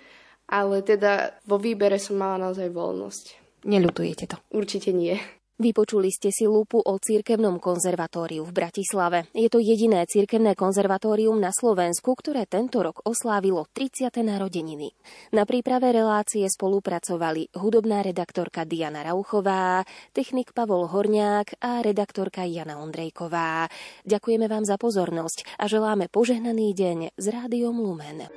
Ale teda vo výbere som mala naozaj voľnosť. Neľutujete to? Určite nie. Vypočuli ste si lúpu o cirkevnom konzervatóriu v Bratislave. Je to jediné cirkevné konzervatórium na Slovensku, ktoré tento rok oslávilo 30. narodeniny. Na príprave relácie spolupracovali hudobná redaktorka Diana Rauchová, technik Pavol Horniák a redaktorka Jana Ondrejková. Ďakujeme vám za pozornosť a želáme požehnaný deň s Rádiom Lumen.